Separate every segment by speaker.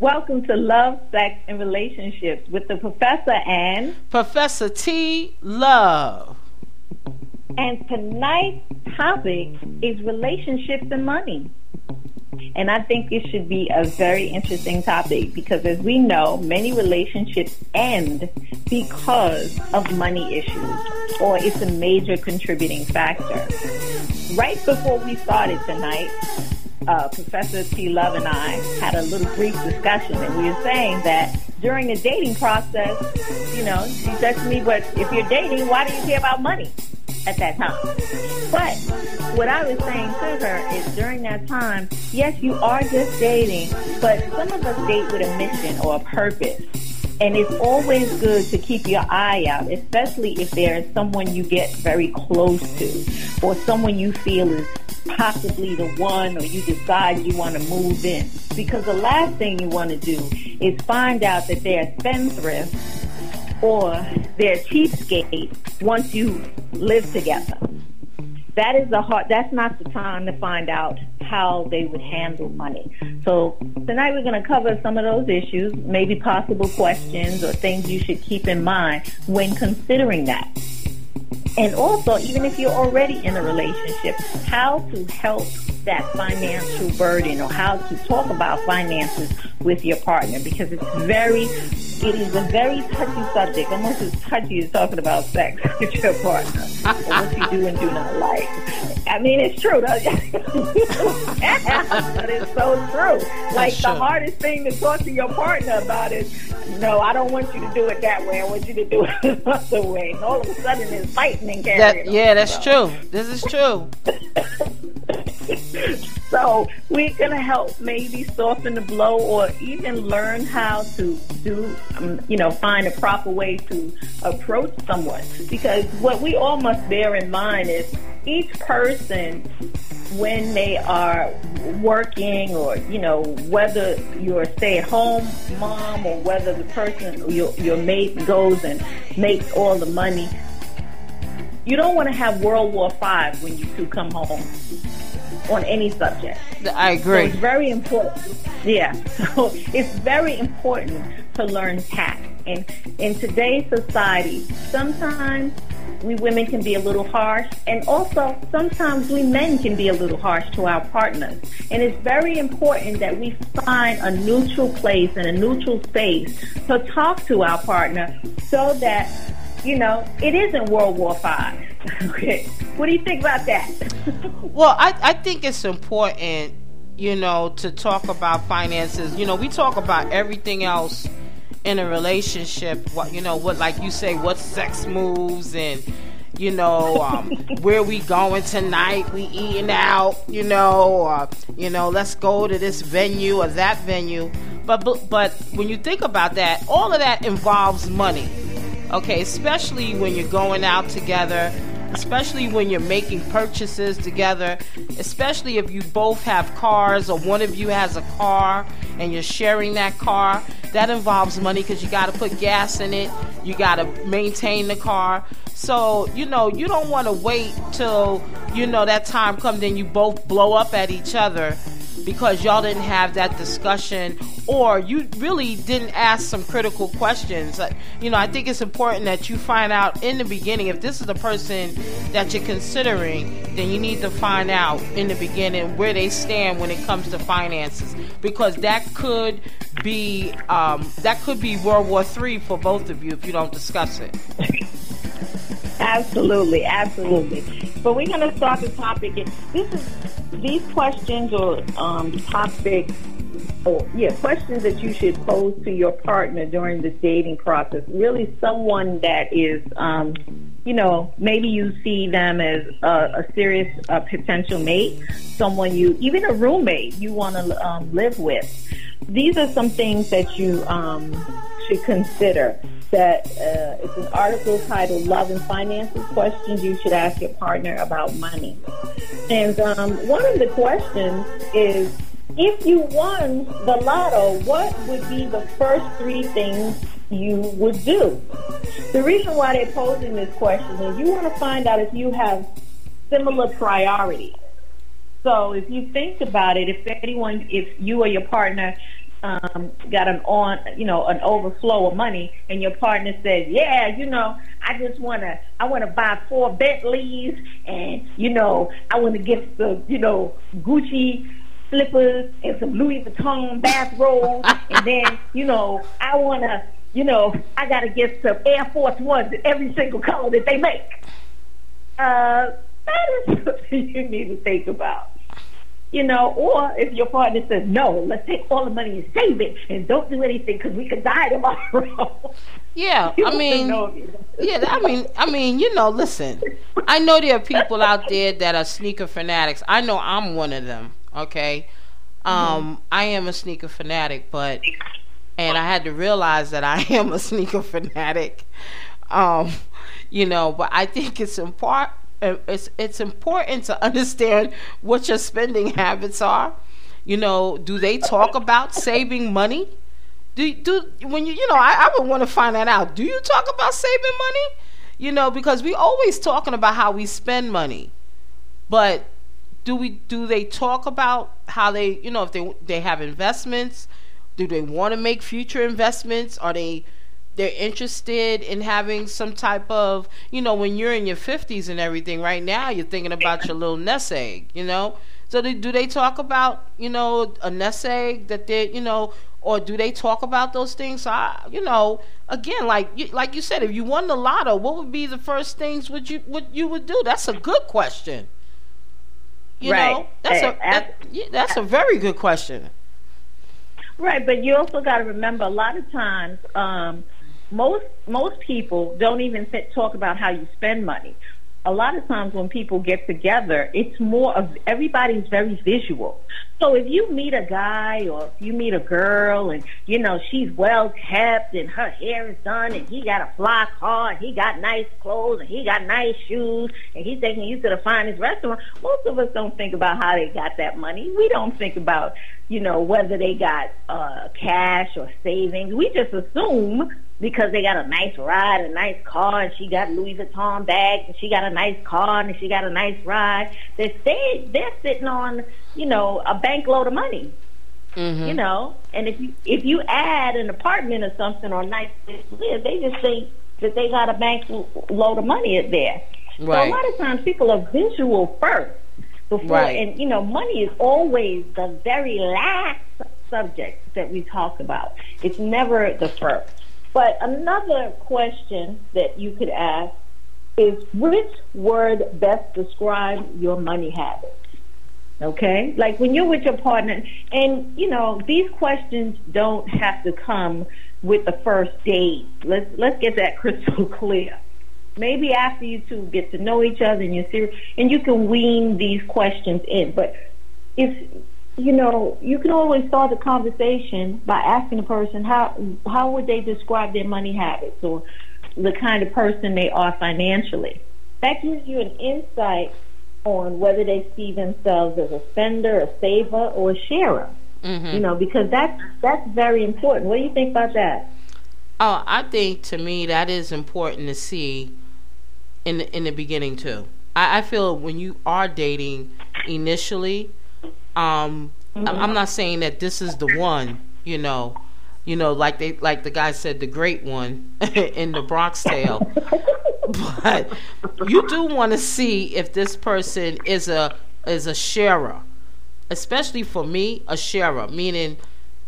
Speaker 1: Welcome to Love, Sex, and Relationships with the Professor and
Speaker 2: Professor T. Love.
Speaker 1: And tonight's topic is relationships and money. And I think it should be a very interesting topic because as we know, many relationships end because of money issues or it's a major contributing factor. Right before we started tonight, uh, Professor T. Love and I had a little brief discussion, and we were saying that during the dating process, you know, she said to me, "But if you're dating, why do you care about money?" At that time. But what I was saying to her is during that time, yes, you are just dating, but some of us date with a mission or a purpose. And it's always good to keep your eye out, especially if there is someone you get very close to or someone you feel is possibly the one or you decide you want to move in. Because the last thing you want to do is find out that they're spendthrift or they're cheapskate once you live together. That is the hard, that's not the time to find out how they would handle money. So tonight we're going to cover some of those issues, maybe possible questions or things you should keep in mind when considering that. And also, even if you're already in a relationship, how to help that financial burden or how to talk about finances with your partner because it's very, it is a very touchy subject, almost as touchy as talking about sex with your partner or what you do and do not like. I mean, it's true, but it's so true. Like the hardest thing to talk to your partner about is, no, I don't want you to do it that way. I want you to do it another way. And all of a sudden, it's fighting
Speaker 2: That, yeah, that's true. This is true.
Speaker 1: so we're going to help maybe soften the blow or even learn how to do, um, you know, find a proper way to approach someone. Because what we all must bear in mind is each person when they are working or you know whether you're a stay-at-home mom or whether the person your your mate goes and makes all the money you don't want to have world war five when you two come home on any subject.
Speaker 2: I agree.
Speaker 1: So it's very important. Yeah. So it's very important to learn tact. And in today's society, sometimes we women can be a little harsh, and also sometimes we men can be a little harsh to our partners. And it's very important that we find a neutral place and a neutral space to talk to our partner so that, you know, it isn't World War Five. okay. What do you think about that?
Speaker 2: well, I, I think it's important, you know, to talk about finances. You know, we talk about everything else in a relationship. What you know, what like you say, what sex moves and you know, um, where we going tonight? We eating out, you know, or you know, let's go to this venue or that venue. But but, but when you think about that, all of that involves money. Okay, especially when you're going out together especially when you're making purchases together, especially if you both have cars or one of you has a car and you're sharing that car. That involves money because you got to put gas in it, you got to maintain the car. So, you know, you don't want to wait till, you know, that time comes and you both blow up at each other because y'all didn't have that discussion or you really didn't ask some critical questions. You know, I think it's important that you find out in the beginning if this is the person that you're considering, then you need to find out in the beginning where they stand when it comes to finances because that could be um, that could be World War Three for both of you if you don't discuss it.
Speaker 1: Absolutely, absolutely. But we're going to start the topic. This is these questions or um, topics, or yeah, questions that you should pose to your partner during the dating process. Really, someone that is, um, you know, maybe you see them as a, a serious uh, potential mate, someone you, even a roommate you want to um, live with. These are some things that you um, should consider that uh, it's an article titled Love and Finances Questions You Should Ask Your Partner About Money. And um, one of the questions is if you won the lotto, what would be the first three things you would do? The reason why they're posing this question is you want to find out if you have similar priorities. So if you think about it, if anyone, if you or your partner um, got an on, you know, an overflow of money, and your partner says, "Yeah, you know, I just wanna, I wanna buy four Bentleys, and you know, I want to get the, you know, Gucci slippers and some Louis Vuitton bathrobes, and then, you know, I wanna, you know, I gotta get some Air Force Ones in every single color that they make." Uh, that is something you need to think about you know, or if your partner says, no, let's take all the money and save it and don't do anything because we could die tomorrow.
Speaker 2: Yeah, I mean, yeah, I mean, I mean, you know, listen, I know there are people out there that are sneaker fanatics. I know I'm one of them. Okay, um, mm-hmm. I am a sneaker fanatic, but and I had to realize that I am a sneaker fanatic. Um, you know, but I think it's important it's it's important to understand what your spending habits are. You know, do they talk about saving money? Do do when you you know I, I would want to find that out. Do you talk about saving money? You know, because we always talking about how we spend money, but do we do they talk about how they you know if they they have investments? Do they want to make future investments? Are they they're interested in having some type of you know when you're in your 50s and everything right now you're thinking about your little nest egg you know? So they, do they talk about you know a nest egg that they you know or do they talk about those things? So I, you know again like you, like you said if you won the lotto what would be the first things would you what you would do? That's a good question. You right. know that's a that, that's a very good question
Speaker 1: right but you also got to remember a lot of times um most most people don't even talk about how you spend money. A lot of times when people get together, it's more of everybody's very visual. So if you meet a guy or if you meet a girl and you know she's well kept and her hair is done and he got a fly car and he got nice clothes and he got nice shoes and he's taking you to the finest restaurant, most of us don't think about how they got that money. We don't think about you know whether they got uh, cash or savings. We just assume because they got a nice ride, a nice car, and she got Louis Vuitton bags, and she got a nice car, and she got a nice ride. They stay, they're sitting on, you know, a bank load of money. Mm-hmm. You know, and if you if you add an apartment or something or a nice place to live, they just think that they got a bank load of money there. Right. So a lot of times people are visual first before, right. and you know, money is always the very last subject that we talk about. It's never the first. But another question that you could ask is which word best describes your money habits? Okay? Like when you're with your partner, and you know, these questions don't have to come with the first date. Let's let's get that crystal clear. Maybe after you two get to know each other and you're serious, and you can wean these questions in. But if you know, you can always start the conversation by asking a person how how would they describe their money habits or the kind of person they are financially. That gives you an insight on whether they see themselves as a spender, a saver, or a sharer. Mm-hmm. You know, because that's that's very important. What do you think about that?
Speaker 2: Oh, I think to me that is important to see in the, in the beginning too. I, I feel when you are dating initially, um. I'm not saying that this is the one, you know, you know, like they like the guy said, the great one in the Bronx Tale. but you do want to see if this person is a is a sharer, especially for me, a sharer, meaning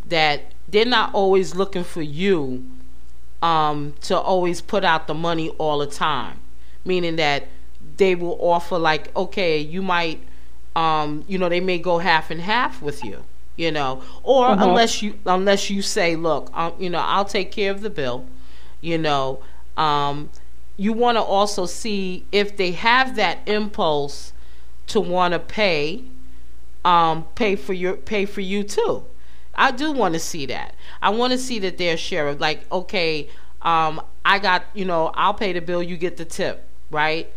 Speaker 2: that they're not always looking for you um, to always put out the money all the time, meaning that they will offer like, okay, you might um, you know, they may go half and half with you, you know, or mm-hmm. unless you unless you say, look, um, you know, I'll take care of the bill, you know, um, you want to also see if they have that impulse to want to pay, um, pay for your pay for you too. I do want to see that. I want to see that they're sharing. Like, okay, um, I got, you know, I'll pay the bill, you get the tip, right?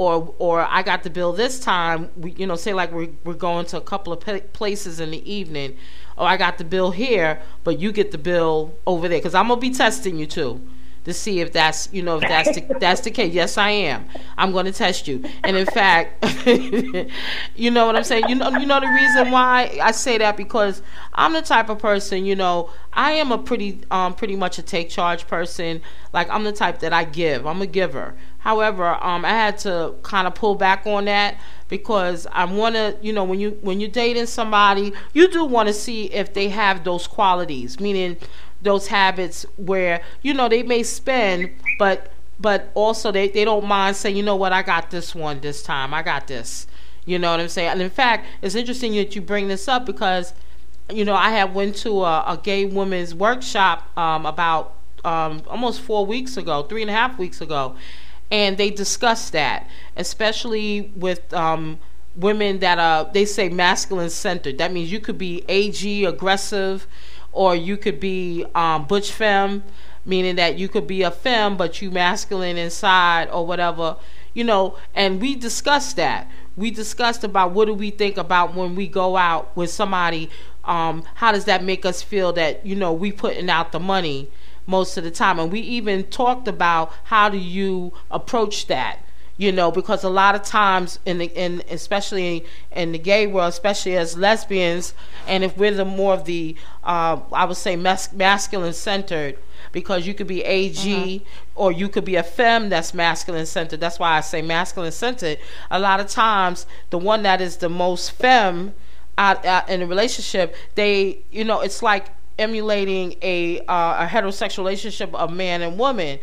Speaker 2: Or or I got the bill this time. We, you know, say like we're we're going to a couple of places in the evening. Oh, I got the bill here, but you get the bill over there because I'm gonna be testing you too. To see if that's you know if that's the, that's the case. Yes, I am. I'm going to test you. And in fact, you know what I'm saying. You know you know the reason why I say that because I'm the type of person. You know, I am a pretty um pretty much a take charge person. Like I'm the type that I give. I'm a giver. However, um, I had to kind of pull back on that because I want to, you know, when you when you're dating somebody, you do want to see if they have those qualities, meaning those habits where you know they may spend, but but also they they don't mind saying, you know what, I got this one this time, I got this. You know what I'm saying? And in fact, it's interesting that you bring this up because, you know, I had went to a, a gay women's workshop um, about um, almost four weeks ago, three and a half weeks ago, and they discussed that, especially with um, women that are they say masculine centered. That means you could be ag aggressive, or you could be um, butch femme, meaning that you could be a femme but you masculine inside or whatever. You know, and we discussed that. We discussed about what do we think about when we go out with somebody. Um, how does that make us feel that you know we putting out the money? most of the time. And we even talked about how do you approach that you know because a lot of times in the in especially in the gay world especially as lesbians and if we're the more of the uh, i would say mas- masculine centered because you could be ag mm-hmm. or you could be a femme that's masculine centered that's why i say masculine centered a lot of times the one that is the most femme out, out in a relationship they you know it's like emulating a uh, a heterosexual relationship of man and woman.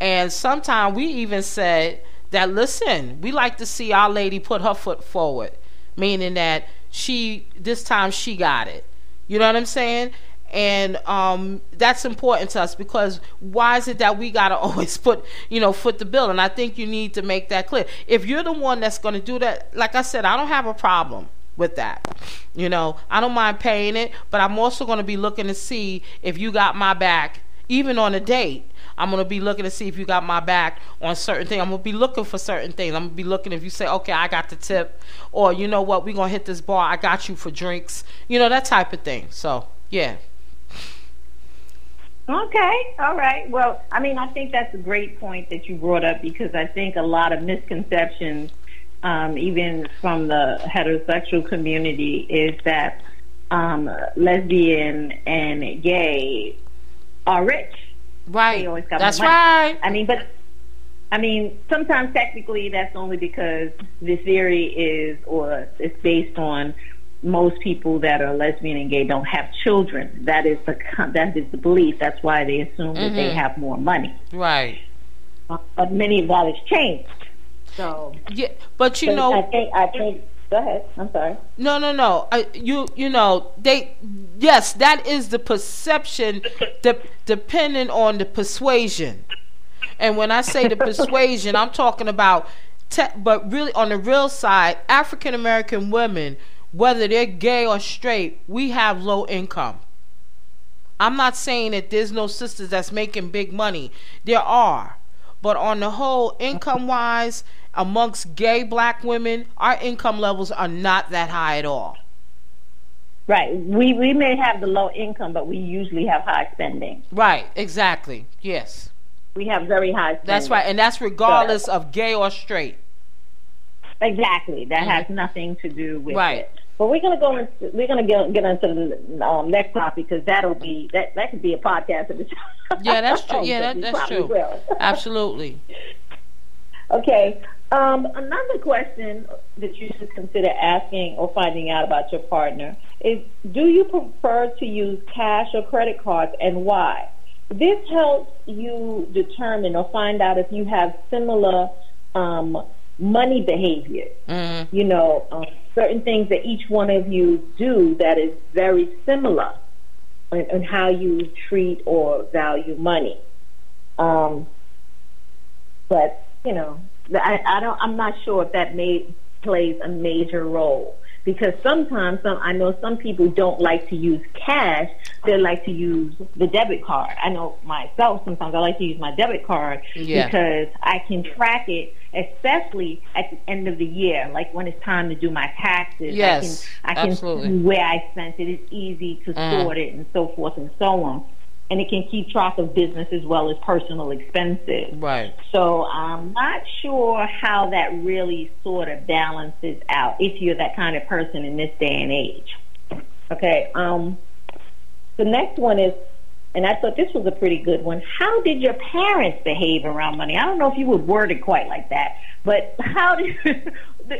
Speaker 2: And sometimes we even said that listen, we like to see our lady put her foot forward, meaning that she this time she got it. You know what I'm saying? and um, that's important to us because why is it that we gotta always put you know foot the bill and i think you need to make that clear if you're the one that's to do that like i said i don't have a problem with that. You know, I don't mind paying it, but I'm also to be looking to see if you got my back, even on a date. I'm to be looking to see if you got my back on certain things. I'm to be looking for certain things. I'm to be looking if you say, okay, I got the tip, or you know what, going to hit this bar. I got you for drinks. You know, that type of thing. So, yeah.
Speaker 1: Okay, all right. Well, I mean, I think that's a great point that you brought up because I think a lot of misconceptions um, even from the heterosexual community, is that um, lesbian and gay are rich.
Speaker 2: Right. That's money. right.
Speaker 1: I mean, but I mean, sometimes technically that's only because the theory is or it's based on most people that are lesbian and gay don't have children. That is the that is the belief. That's why they assume mm-hmm. that they mm-hmm. have more money.
Speaker 2: Right.
Speaker 1: Uh, but many of that has changed. So
Speaker 2: yeah, but you know,
Speaker 1: I think I think. Go ahead. I'm sorry.
Speaker 2: No, no, no. I, you, you know, they. Yes, that is the perception, de- depending on the persuasion. And when I say the persuasion, I'm talking about, te- but really on the real side, African American women, whether they're gay or straight, we have low income. I'm not saying that there's no sisters that's making big money. There are. But on the whole, income wise, amongst gay black women, our income levels are not that high at all.
Speaker 1: Right. We we may have the low income, but we usually have high spending.
Speaker 2: Right. Exactly. Yes.
Speaker 1: We have very high. Spending.
Speaker 2: That's right, and that's regardless so, of gay or straight.
Speaker 1: Exactly. That mm-hmm. has nothing to do with
Speaker 2: right.
Speaker 1: it. But we're gonna go into we're gonna get get into the um, next topic because that'll be that that could be a podcast of its
Speaker 2: Yeah, that's true. Yeah, that, that's true. Will. Absolutely.
Speaker 1: Okay. Um, another question that you should consider asking or finding out about your partner is do you prefer to use cash or credit cards and why? This helps you determine or find out if you have similar um, money behavior. Mm-hmm. You know, um, certain things that each one of you do that is very similar in, in how you treat or value money. Um, but, you know, I, I don't. I'm not sure if that may plays a major role because sometimes some I know some people don't like to use cash. They like to use the debit card. I know myself. Sometimes I like to use my debit card yeah. because I can track it, especially at the end of the year, like when it's time to do my taxes.
Speaker 2: Yes,
Speaker 1: I can, I can
Speaker 2: absolutely.
Speaker 1: see where I spent it. It's easy to mm. sort it and so forth and so on. And it can keep track of business as well as personal expenses.
Speaker 2: Right.
Speaker 1: So I'm not sure how that really sort of balances out if you're that kind of person in this day and age. Okay. Um, the next one is, and I thought this was a pretty good one. How did your parents behave around money? I don't know if you would word it quite like that, but how did?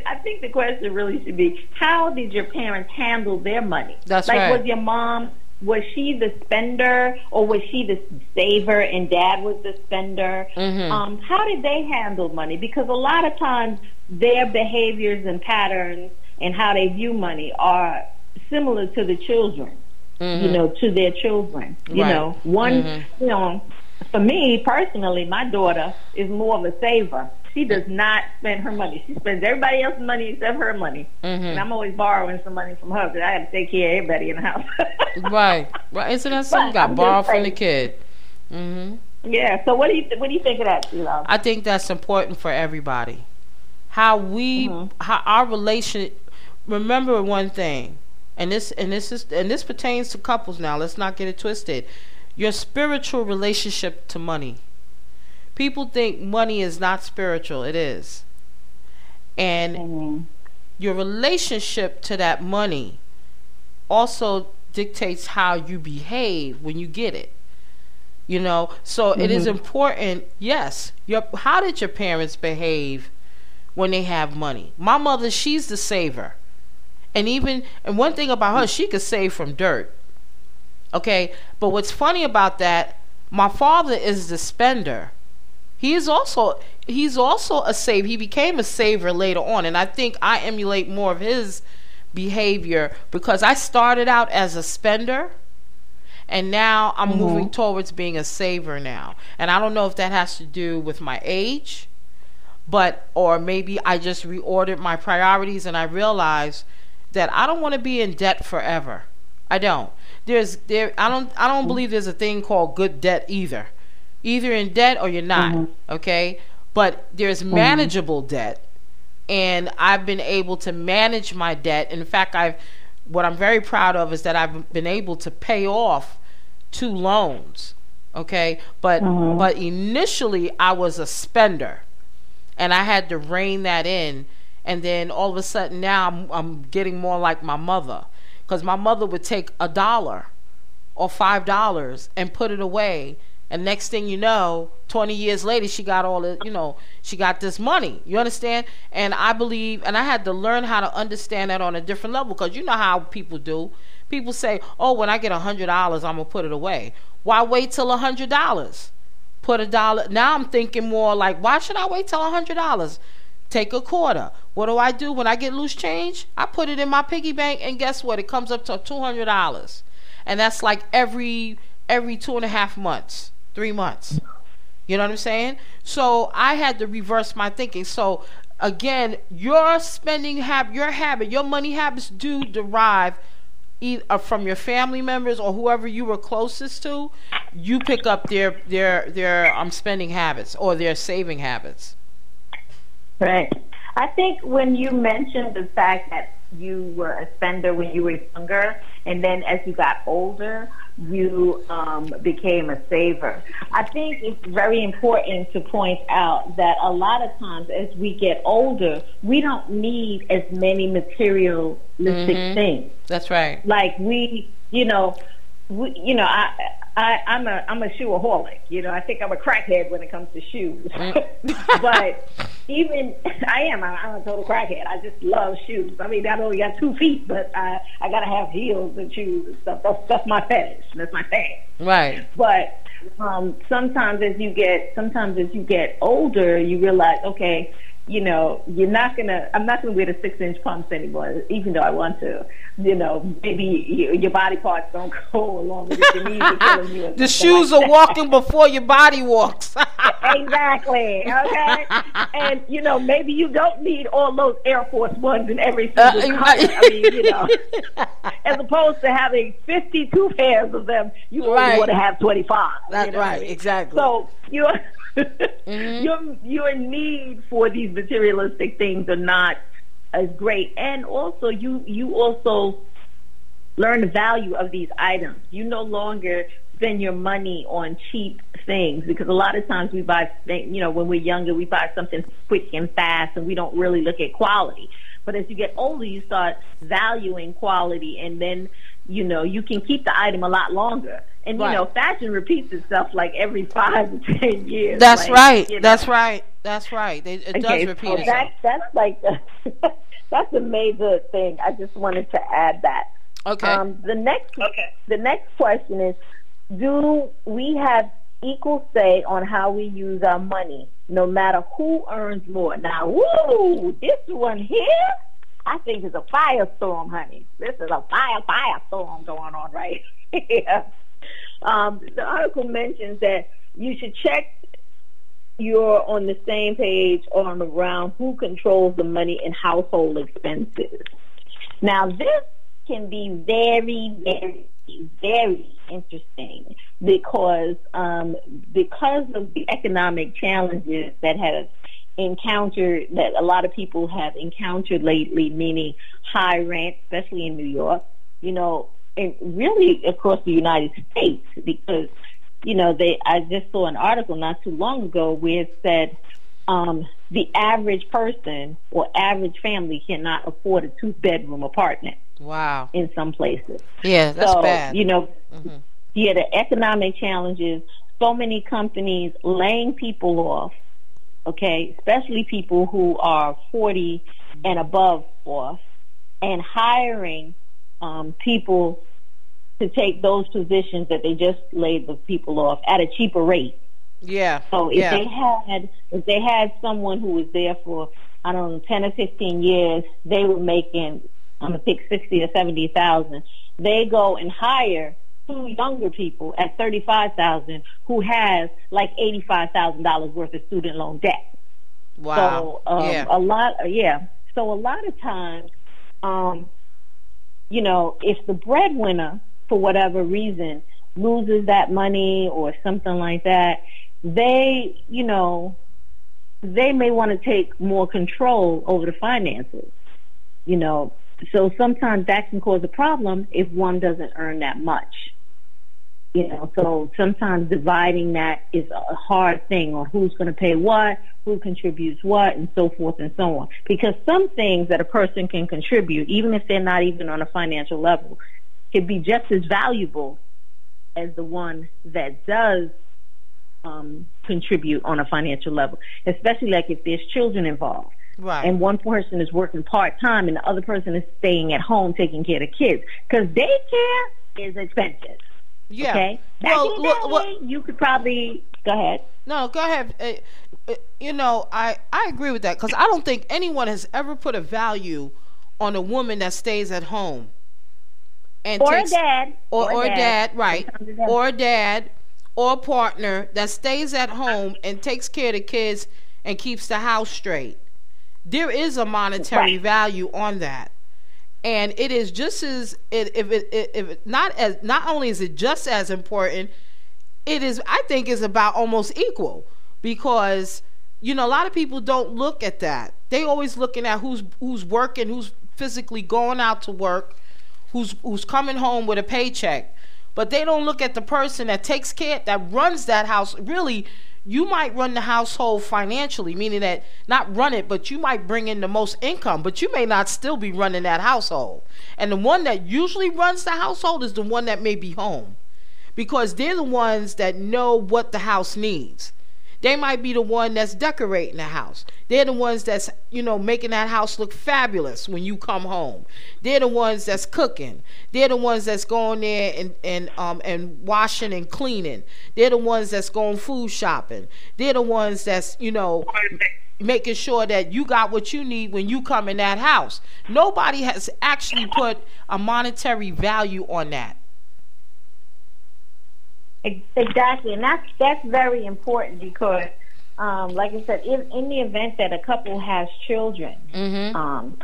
Speaker 1: I think the question really should be: How did your parents handle their money?
Speaker 2: That's
Speaker 1: like,
Speaker 2: right.
Speaker 1: was your mom was she the spender or was she the saver and dad was the spender?
Speaker 2: Mm-hmm.
Speaker 1: Um, how did they handle money? Because a lot of times their behaviors and patterns and how they view money are similar to the children.
Speaker 2: Mm-hmm.
Speaker 1: You know, to their children. You
Speaker 2: Right.
Speaker 1: know, one.
Speaker 2: Mhm.
Speaker 1: You know, for me personally, my daughter is more of a saver. She does not spend her money. She spends everybody else's money except her money.
Speaker 2: Mhm.
Speaker 1: And I'm always borrowing some money from her because I have to take care of everybody in the house.
Speaker 2: Right. Right. Isn't that something got borrowed from the kid? hmm
Speaker 1: Yeah. So what do you th- what do you think of that, Sheila?
Speaker 2: I think that's important for everybody. How we,
Speaker 1: Mhm.
Speaker 2: how our relation. Remember one thing, and this and this is and this pertains to couples. Now, let's not get it twisted. Your spiritual relationship to money. People think money is not spiritual. It is, and your relationship to that money also dictates how you behave when you get it. You know, so it is
Speaker 1: Mhm.
Speaker 2: important. Yes, your how did your parents behave when they have money? My mother, she's the saver, and even and one thing about her, she could save from dirt. Okay, but what's funny about that? My father is the spender. He is also he's also a saver. He became a saver later on, and I think I emulate more of his behavior because I started out as a spender and now I'm
Speaker 1: Mhm.
Speaker 2: moving towards being a saver now. And I don't know if that has to do with my age, but or maybe I just reordered my priorities and I realized that I don't want to be in debt forever. I don't. There's there I don't I don't believe there's a thing called good debt either. Either in debt or you're not,
Speaker 1: Mhm.
Speaker 2: okay? But there's manageable debt and I've been able to manage my debt. In fact, I've what I'm very proud of is that I've been able to pay off two loans. Okay, but
Speaker 1: Mhm.
Speaker 2: but initially I was a spender, and I had to rein that in. And then all of a sudden now I'm, I'm getting more like my mother, because my mother would take a dollar or five dollars and put it away and next thing you know 20 years later she got all the you know she got this money. You understand? And i believe and i had to learn how to understand that on a different level because you know how people do. People say oh when i get a hundred dollars i'm gonna put it away. Why wait till a hundred dollars? Put a dollar now i'm thinking more like why should i wait till a hundred dollars? Take a quarter. What do i do when i get loose change? I put it in my piggy bank and guess what? It comes up to $200 and that's like every every two and a half months three months. You know what i'm saying? So i had to reverse my thinking. So again your spending habit your habit your money habits do derive either from your family members or whoever you were closest to. You pick up their their their um spending habits or their saving habits.
Speaker 1: Right. I think when you mentioned the fact that you were a spender when you were younger, and then as you got older, you um, became a saver. I think it's very important to point out that a lot of times as we get older, we don't need as many materialistic
Speaker 2: Mhm.
Speaker 1: things.
Speaker 2: that's right
Speaker 1: Like we, you know, we, you know, I, I, I'm a, I'm a shoeaholic. You know, I think I'm a crackhead when it comes to shoes.
Speaker 2: Mm.
Speaker 1: but even I am, I'm, I'm a total crackhead. I just love shoes. I mean, I only got two feet, but I, I gotta have heels and shoes and stuff. That's, that's my fetish. That's my thing.
Speaker 2: right
Speaker 1: But um, sometimes as you get, sometimes as you get older, you realize, okay, you know, you're not gonna. I'm not gonna wear the six inch pumps anymore, even though I want to. You know, maybe you, your body parts don't go along with it. Your knees are killing you.
Speaker 2: the shoes
Speaker 1: like
Speaker 2: are
Speaker 1: that.
Speaker 2: walking before your body walks
Speaker 1: exactly. Okay. and you know, maybe you don't need all those Air Force Ones in every single
Speaker 2: Uh,
Speaker 1: color. I mean, you know, as opposed to having 52 pairs of them, you only
Speaker 2: Right.
Speaker 1: want to have 25.
Speaker 2: That's
Speaker 1: you know I
Speaker 2: right,
Speaker 1: mean?
Speaker 2: exactly.
Speaker 1: So your
Speaker 2: Mhm.
Speaker 1: your your need for these materialistic things are not as great, and also you you also learn the value of these items. You no longer spend your money on cheap things because a lot of times we buy, you know, when we're younger, we buy something quick and fast and we don't really look at quality. But as you get older, you start valuing quality and then, you know, you can keep the item a lot longer. And, right. you know, fashion repeats itself like every five to ten years.
Speaker 2: That's
Speaker 1: like,
Speaker 2: right.
Speaker 1: You know.
Speaker 2: That's right. That's right. It, it
Speaker 1: okay,
Speaker 2: does repeat
Speaker 1: so
Speaker 2: itself.
Speaker 1: That, that's like, that's a major thing. I just wanted to add that.
Speaker 2: Okay.
Speaker 1: Um, the next, okay. the next question is, do we have equal say on how we use our money, no matter who earns more? Now, woo, this one here, I think is a firestorm, honey. This is a fire, firestorm going on right here. Um, the article mentions that you should check you're on the same page on around who controls the money and household expenses. Now, this can be very, very, very interesting because um, because of the economic challenges that have encountered that a lot of people have encountered lately, meaning high rent, especially in New York. You know, and really across the United States because you know they I just saw an article not too long ago where it said um, the average person or average family cannot afford a two bedroom apartment.
Speaker 2: Wow.
Speaker 1: In some places.
Speaker 2: Yeah, that's
Speaker 1: so,
Speaker 2: bad.
Speaker 1: You know,
Speaker 2: mm-hmm.
Speaker 1: yeah, the economic challenges, so many companies laying people off, okay, especially people who are 40 and above off, and hiring um, people to take those positions that they just laid the people off at a cheaper rate.
Speaker 2: Yeah.
Speaker 1: So if
Speaker 2: yeah.
Speaker 1: they had if they had someone who was there for I don't know ten or fifteen years, they were making I'm gonna pick sixty or seventy thousand. They go and hire two younger people at thirty five thousand who has like eighty five thousand dollars worth of student loan debt.
Speaker 2: Wow.
Speaker 1: So um,
Speaker 2: yeah.
Speaker 1: a lot yeah. So a lot of times, um, you know, if the breadwinner for whatever reason loses that money or something like that, they, you know, they may want to take more control over the finances. You know, so sometimes that can cause a problem if one doesn't earn that much. You know, so sometimes dividing that is a hard thing on who's going to pay what, who contributes what, and so forth and so on. Because some things that a person can contribute, even if they're not even on a financial level, can be just as valuable as the one that does um, contribute on a financial level, especially like if there's children involved.
Speaker 2: Right.
Speaker 1: And one person is working part time and the other person is staying at home taking care of the kids. Because daycare is expensive.
Speaker 2: Yeah.
Speaker 1: Okay. Back
Speaker 2: well,
Speaker 1: day, well, you could probably go ahead.
Speaker 2: No, go ahead. Uh, uh, you know, I I agree with that because I don't think anyone has ever put a value on a woman that stays at home. And
Speaker 1: or
Speaker 2: takes,
Speaker 1: a dad.
Speaker 2: Or, or,
Speaker 1: a dad.
Speaker 2: dad, right. Or a dad or a partner that stays at home and takes care of the kids and keeps the house straight. There is a monetary
Speaker 1: right.
Speaker 2: value on that. And it is just as if it if it not as not only is it just as important, it is I think is about almost equal because you know a lot of people don't look at that. They always looking at who's who's working, who's physically going out to work, who's who's coming home with a paycheck but they don't look at the person that takes care that runs that house really you might run the household financially meaning that not run it but you might bring in the most income but you may not still be running that household. And the one that usually runs the household is the one that may be home because they're the ones that know what the house needs they might be the one that's decorating the house. They're the ones that's, you know, making that house look fabulous when you come home. They're the ones that's cooking. They're the ones that's going there and, and um and washing and cleaning. They're the ones that's going food shopping. They're the ones that's, you know, making sure that you got what you need when you come in that house. Nobody has actually put a monetary value on that.
Speaker 1: Exactly, and that's that's very important because, um, like I said, in, in the event that a couple has children,
Speaker 2: mm-hmm.
Speaker 1: um,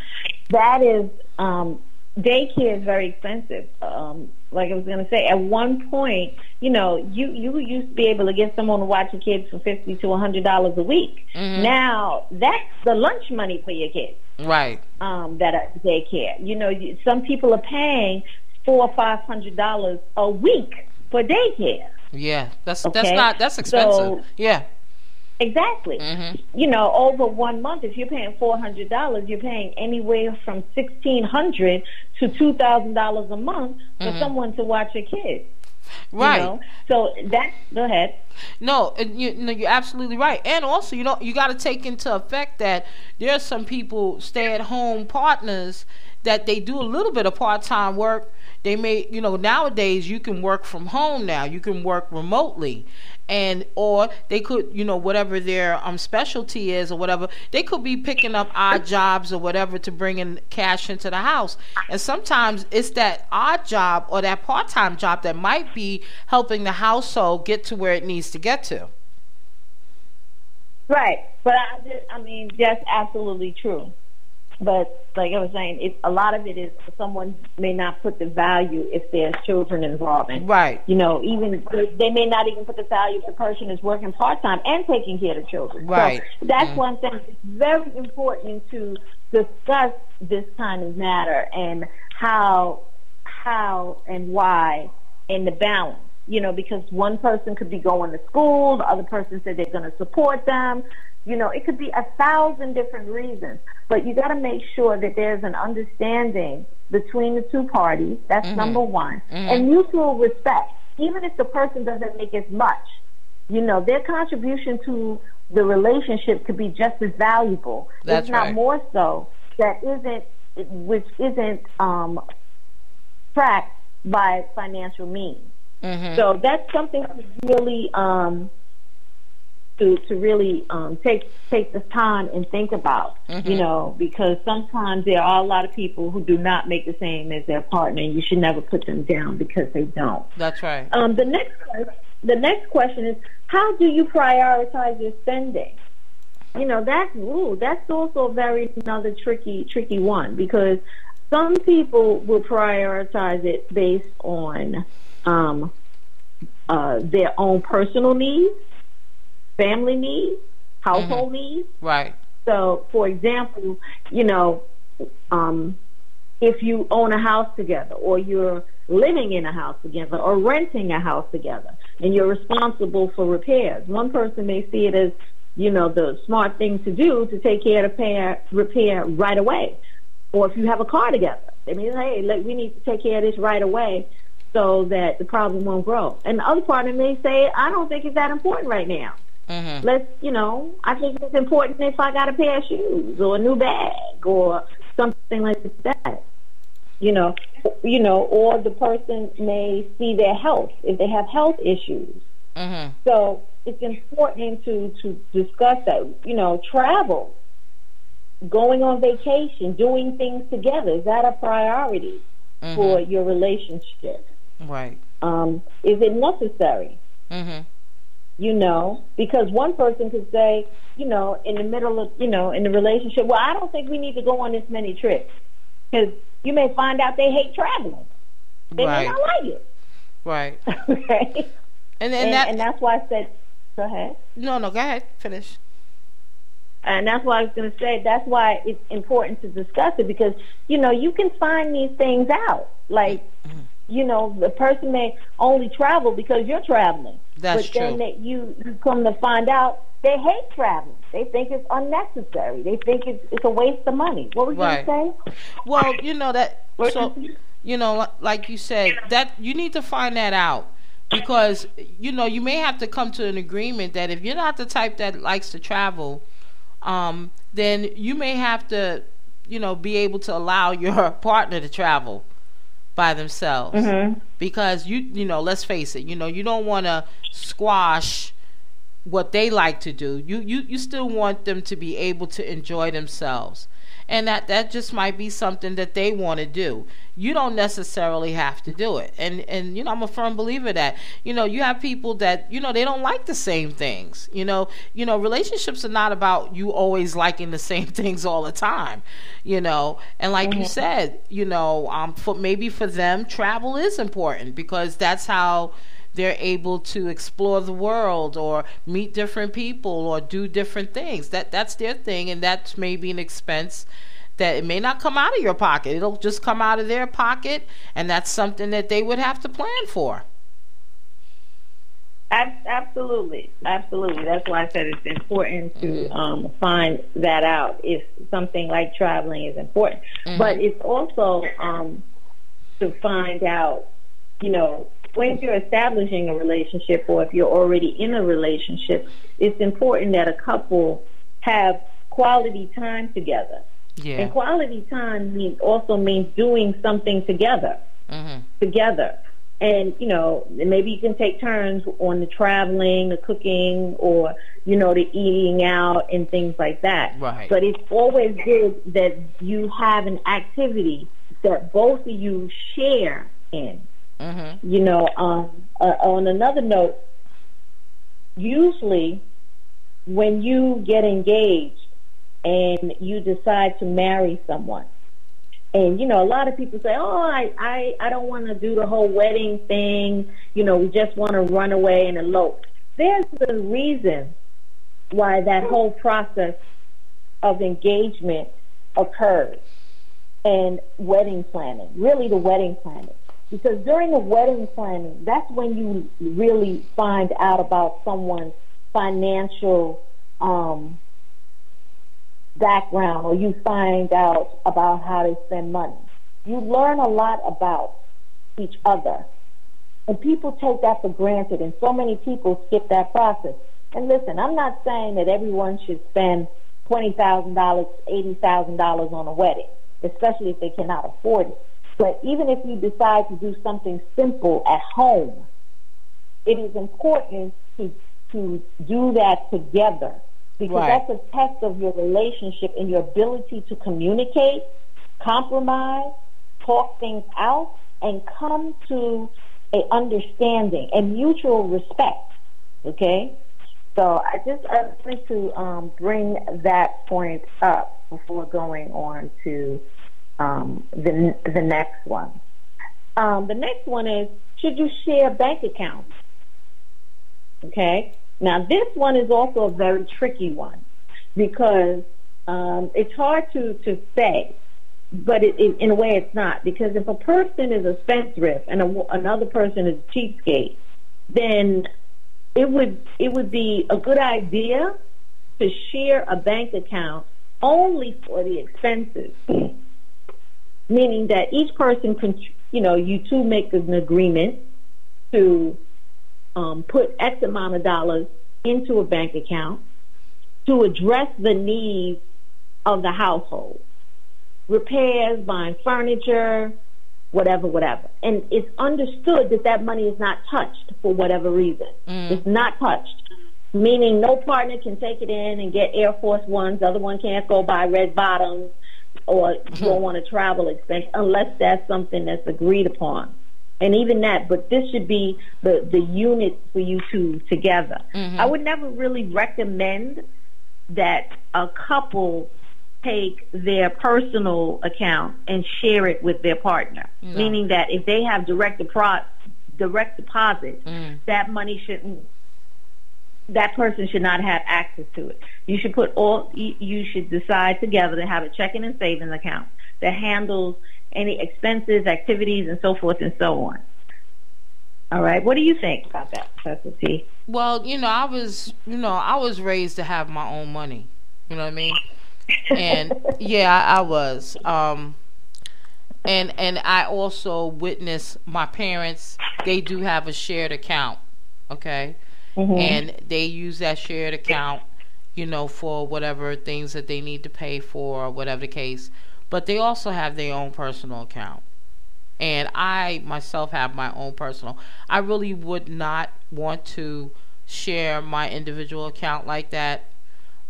Speaker 1: that is um, daycare is very expensive. Um, like I was going to say, at one point, you know, you you used to be able to get someone to watch your kids for fifty to a hundred dollars a week.
Speaker 2: Mm-hmm.
Speaker 1: Now that's the lunch money for your kids,
Speaker 2: right?
Speaker 1: Um, that are daycare. You know, some people are paying four or five hundred dollars a week for daycare.
Speaker 2: Yeah, that's okay? that's not that's expensive. So, yeah.
Speaker 1: Exactly. Mm-hmm. You know, over one month, if you're paying four hundred dollars, you're paying anywhere from sixteen hundred to two thousand dollars a month for mm-hmm. someone to watch your kids.
Speaker 2: Right.
Speaker 1: You know? So that go ahead.
Speaker 2: No, you no, you're absolutely right. And also, you know, you got to take into effect that there are some people stay at home partners that they do a little bit of part time work. They may, you know, nowadays you can work from home now. You can work remotely. And or they could you know whatever their um specialty is or whatever they could be picking up odd jobs or whatever to bring in cash into the house. And sometimes it's that odd job or that part-time job that might be helping the household get to where it needs to get to.
Speaker 1: Right. But i just, i mean that's absolutely true but like I was saying, it, a lot of it is someone may not put the value if there's children involved. In,
Speaker 2: right.
Speaker 1: You know, even they may not even put the value if the person is working part time and taking care of the children.
Speaker 2: Right.
Speaker 1: So that's mm. one thing. It's very important to discuss this kind of matter and how, how and why, and the balance you know, because one person could be going to school, the other person said they're going to support them. You know, it could be a thousand different reasons, but you got to make sure that there's an understanding between the two parties. That's mm-hmm. number one. Mm-hmm. And mutual respect. Even if the person doesn't make as much, you know, their contribution to the relationship could be just as valuable,
Speaker 2: That's
Speaker 1: if not
Speaker 2: right.
Speaker 1: more so. That isn't, which isn't um, tracked by financial means. Mm-hmm. So that's something to really um, to to really um, take take the time and think about, mm-hmm. you know, because sometimes there are a lot of people who do not make the same as their partner, and you should never put them down because they don't.
Speaker 2: That's right.
Speaker 1: Um, the next the next question is how do you prioritize your spending? You know, that's ooh, that's also very another tricky tricky one because some people will prioritize it based on um, uh, their own personal needs family needs, household mm-hmm. needs.
Speaker 2: Right.
Speaker 1: So, for example, you know, um, if you own a house together or you're living in a house together or renting a house together and you're responsible for repairs, one person may see it as, you know, the smart thing to do to take care of repair, repair right away. Or if you have a car together, they may say, hey, look, we need to take care of this right away so that the problem won't grow. And the other partner may say, I don't think it's that important right now. Mm-hmm. Let's, you know, I think it's important if I got a pair of shoes or a new bag or something like that. You know, you know, or the person may see their health if they have health issues. Mm-hmm. So it's important to to discuss that. You know, travel, going on vacation, doing things together is that a priority mm-hmm. for your relationship?
Speaker 2: Right.
Speaker 1: Um, is it necessary? Mm-hmm you know, because one person could say, you know, in the middle of, you know, in the relationship, well, I don't think we need to go on this many trips because you may find out they hate traveling. They right. may not like it.
Speaker 2: Right.
Speaker 1: okay.
Speaker 2: And, and,
Speaker 1: and,
Speaker 2: that,
Speaker 1: and that's why I said, go ahead.
Speaker 2: No, no, go ahead. Finish.
Speaker 1: And that's why I was going to say, that's why it's important to discuss it because, you know, you can find these things out. Like, mm-hmm. You know, the person may only travel because you're traveling.
Speaker 2: That's
Speaker 1: but
Speaker 2: true.
Speaker 1: then that you, you come to find out they hate traveling. They think it's unnecessary. They think it's it's a waste of money. What were you
Speaker 2: right.
Speaker 1: going to say?
Speaker 2: Well, you know that. so, you know, like you said, that you need to find that out because you know you may have to come to an agreement that if you're not the type that likes to travel, um, then you may have to, you know, be able to allow your partner to travel by themselves. Mm-hmm. because you you know let's face it you know you don't want to squash what they like to do. You you you still want them to be able to enjoy themselves and that that just might be something that they want to do. You don't necessarily have to do it. And and you know i'm a firm believer that you know you have people that you know they don't like the same things you know. You know relationships are not about you always liking the same things all the time you know. And like mm-hmm. you said you know um for maybe for them travel is important because that's how they're able to explore the world or meet different people or do different things. That that's their thing, and that's maybe an expense that it may not come out of your pocket. It'll just come out of their pocket, and that's something that they would have to plan for.
Speaker 1: Absolutely, absolutely. That's why I said it's important to mm-hmm. um, find that out if something like traveling is important. Mm-hmm. But it's also um, to find out, you know, when you're establishing a relationship or if you're already in a relationship, it's important that a couple have quality time together. Yeah. And quality time means also means doing something together. Mm-hmm. Together. And, you know, maybe you can take turns on the traveling, the cooking, or, you know, the eating out and things like that.
Speaker 2: Right.
Speaker 1: But it's always good that you have an activity that both of you share in. Mm-hmm. You know, um, uh, on another note, usually when you get engaged and you decide to marry someone, and you know, a lot of people say, "Oh, I I, I don't want to do the whole wedding thing. You know, we just want to run away and elope." There's a reason why that whole process of engagement occurs and wedding planning, really the wedding planning. Because during the wedding planning, that's when you really find out about someone's financial um, background or you find out about how they spend money. You learn a lot about each other. And people take that for granted, and so many people skip that process. And listen, I'm not saying that everyone should spend $20,000, $80,000 on a wedding, especially if they cannot afford it. But even if you decide to do something simple at home, it is important to, to do that together because right. that's a test of your relationship and your ability to communicate, compromise, talk things out, and come to a understanding and mutual respect. Okay, so I just wanted to um, bring that point up before going on to um, the the next one. Um, the next one is should you share bank accounts? Okay, now, this one is also a very tricky one because um, it's hard to, to say, but it, it, in a way it's not. Because if a person is a spendthrift and a, another person is a cheapskate, then it would it would be a good idea to share a bank account only for the expenses, meaning that each person can, you know, you two make an agreement to um, put X amount of dollars into a bank account to address the needs of the household. Repairs, buying furniture, whatever, whatever. And it's understood that that money is not touched for whatever reason. Mm. It's not touched. Meaning no partner can take it in and get Air Force Ones, the other one can't go buy red bottoms or mm-hmm. go on a travel expense unless that's something that's agreed upon and even that, but this should be the, the unit for you two together. Mm-hmm. I would never really recommend that a couple take their personal account and share it with their partner. No. Meaning that if they have direct depo- direct deposit, mm. that money shouldn't that person should not have access to it. You should put all you should decide together to have a checking and savings account that handles any expenses, activities, and so forth and so on. All right. What do you think about that, Professor T?
Speaker 2: Well, you know, I was, you know, I was raised to have my own money. You know what I mean? And yeah, I, I was. Um, and and I also witnessed my parents. They do have a shared account. Okay. Mm-hmm. And they use that shared account, you know, for whatever things that they need to pay for or whatever the case but they also have their own personal account. And I myself have my own personal. I really would not want to share my individual account like that.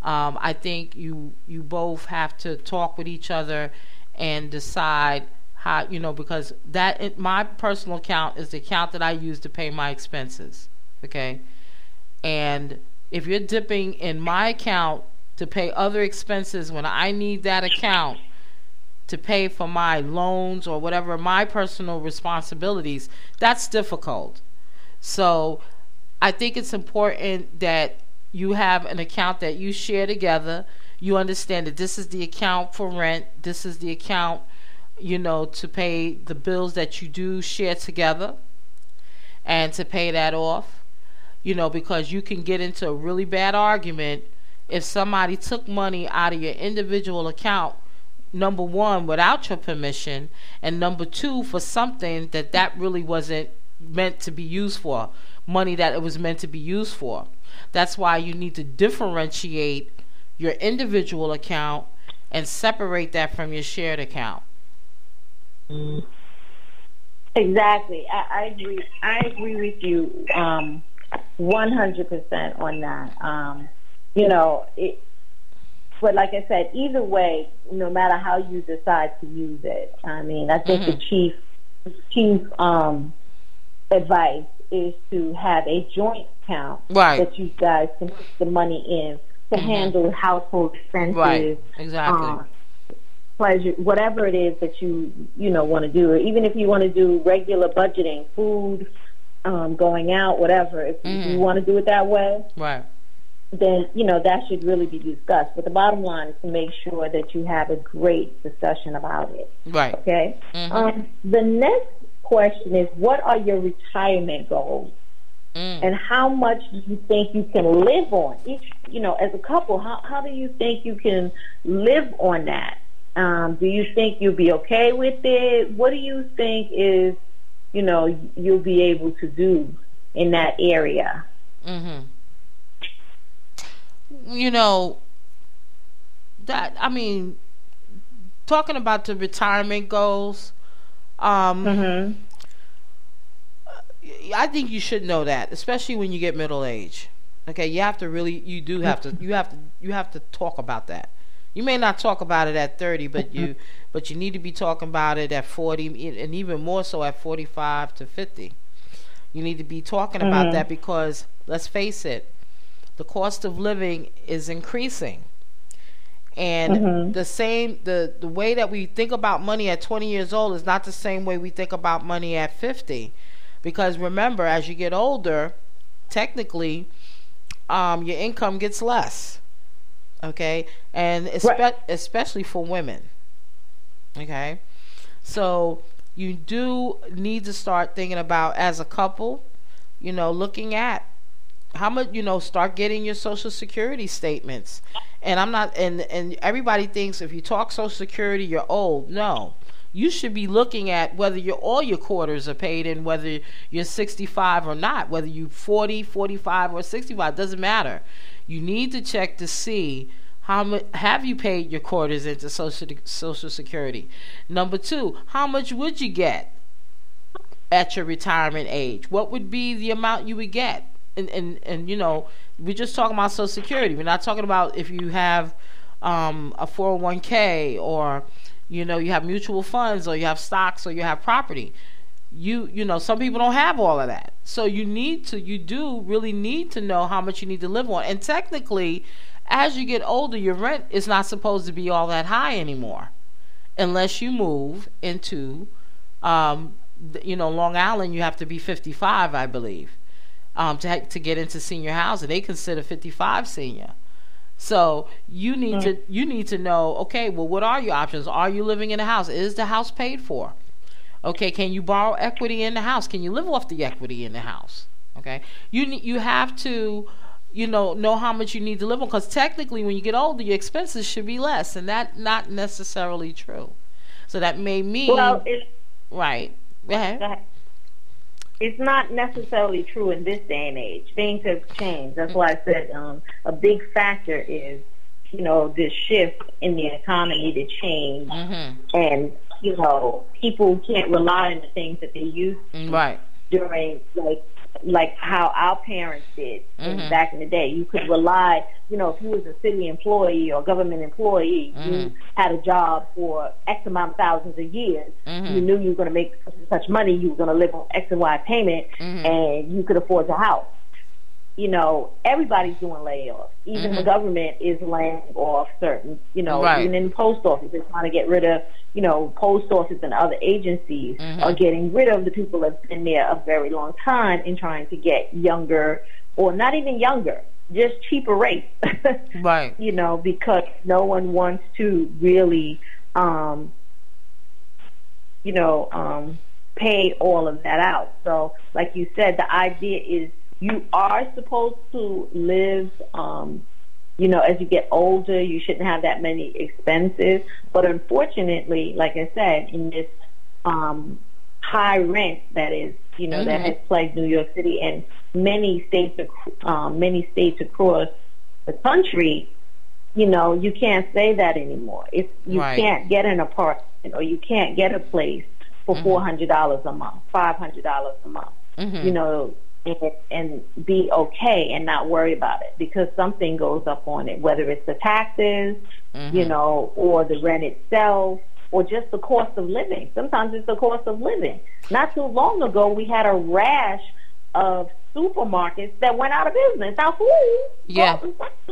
Speaker 2: Um, I think you you both have to talk with each other and decide how you know because that my personal account is the account that I use to pay my expenses. Okay, and if you're dipping in my account to pay other expenses when I need that account, to pay for my loans or whatever my personal responsibilities, that's difficult. So I think it's important that you have an account that you share together. You understand that this is the account for rent, this is the account, you know, to pay the bills that you do share together and to pay that off. You know, because you can get into a really bad argument if somebody took money out of your individual account number one without your permission and number two for something that that really wasn't meant to be used for money that it was meant to be used for. That's why you need to differentiate your individual account and separate that from your shared account.
Speaker 1: Exactly. I, I agree. I agree with you um, 100% on that um, you know, it, but like I said, either way, no matter how you decide to use it, I mean, I think mm-hmm. the chief chief um, advice is to have a joint account
Speaker 2: right.
Speaker 1: that you guys can put the money in to mm-hmm. handle household expenses.
Speaker 2: Right. Exactly. Um,
Speaker 1: pleasure, whatever it is that you you know want to do, or even if you want to do regular budgeting, food, um, going out, whatever. If mm-hmm. you want to do it that way,
Speaker 2: right
Speaker 1: then you know that should really be discussed. But the bottom line is to make sure that you have a great discussion about it.
Speaker 2: Right.
Speaker 1: Okay.
Speaker 2: Mm-hmm.
Speaker 1: Um, the next question is, what are your retirement goals? Mm. And how much do you think you can live on? Each, you know, as a couple, how how do you think you can live on that? Um, do you think you'll be okay with it? What do you think is, you know, you'll be able to do in that area?
Speaker 2: Mm-hmm you know, that I mean, talking about the retirement goals, um,
Speaker 1: mm-hmm.
Speaker 2: I think you should know that, especially when you get middle age. Okay, you have to really, you do have to, you have to, you have to talk about that. You may not talk about it at thirty, but you, but you need to be talking about it at forty, and even more so at forty-five to fifty. You need to be talking mm-hmm. about that because let's face it, the cost of living is increasing. And mm-hmm. the same the the way that we think about money at 20 years old is not the same way we think about money at 50. Because remember, as you get older, technically um, your income gets less. Okay? And espe- right. especially for women. Okay? So you do need to start thinking about as a couple, you know, looking at how much you know start getting your social security statements and i'm not and and everybody thinks if you talk social security you're old no you should be looking at whether your all your quarters are paid and whether you're 65 or not whether you're 40 45 or 65 doesn't matter you need to check to see how much have you paid your quarters into social social security number 2 how much would you get at your retirement age what would be the amount you would get and, and, and you know, we're just talking about Social Security. We're not talking about if you have um, a 401k or, you know, you have mutual funds or you have stocks or you have property. You, you know, some people don't have all of that. So you need to, you do really need to know how much you need to live on. And technically, as you get older, your rent is not supposed to be all that high anymore, unless you move into, um, you know, Long Island. You have to be 55, I believe um, to to get into senior housing. They consider 55 senior. So you need mm. to you need to know. Okay, well, what are your options? Are you living in a house? Is the house paid for? Okay, can you borrow equity in the house? Can you live off the equity in the house? Okay, you you have to you know know how much you need to live on because technically when you get older your expenses should be less and that not necessarily true so that may mean
Speaker 1: well,
Speaker 2: right
Speaker 1: Go ahead it's not necessarily true in this day and age. Things have changed. That's why I said um, a big factor is, you know, this shift in the economy to change,
Speaker 2: mm-hmm.
Speaker 1: and you know, people can't rely on the things that they used to
Speaker 2: right.
Speaker 1: during like like how our parents did
Speaker 2: mm-hmm.
Speaker 1: back in the day. You could rely, you know, if you was a city employee or government employee,
Speaker 2: mm-hmm.
Speaker 1: you had a job for X amount of thousands of years.
Speaker 2: Mm-hmm.
Speaker 1: You knew you were going to make such, such money. You were going to live on X and Y payment,
Speaker 2: mm-hmm.
Speaker 1: and you could afford the house you know, everybody's doing layoffs. Even
Speaker 2: mm-hmm.
Speaker 1: the government is laying off certain, you know,
Speaker 2: right.
Speaker 1: even in the post office, they're trying to get rid of, you know, post office and other agencies
Speaker 2: mm-hmm.
Speaker 1: are getting rid of the people that've been there a very long time and trying to get younger or not even younger, just cheaper rates.
Speaker 2: right.
Speaker 1: You know, because no one wants to really, um, you know, um, pay all of that out. So, like you said, the idea is you are supposed to live, um, you know, as you get older, you shouldn't have that many expenses. But unfortunately, like I said, in this um, high rent that is, you know, mm-hmm. that has plagued New York City and many states, um, many states across the country, you know, you can't say that anymore. It's you right. can't get an apartment or you can't get a place for mm-hmm. four hundred dollars a month, five hundred dollars a month. Mm-hmm. You know, and, and be okay and not worry about it because something goes up on it, whether it's the taxes, mm-hmm. you know, or the rent itself, or just the cost of living. Sometimes it's the cost of living. Not too long ago, we had a rash of supermarkets that went out of business. Now, who?
Speaker 2: Yeah,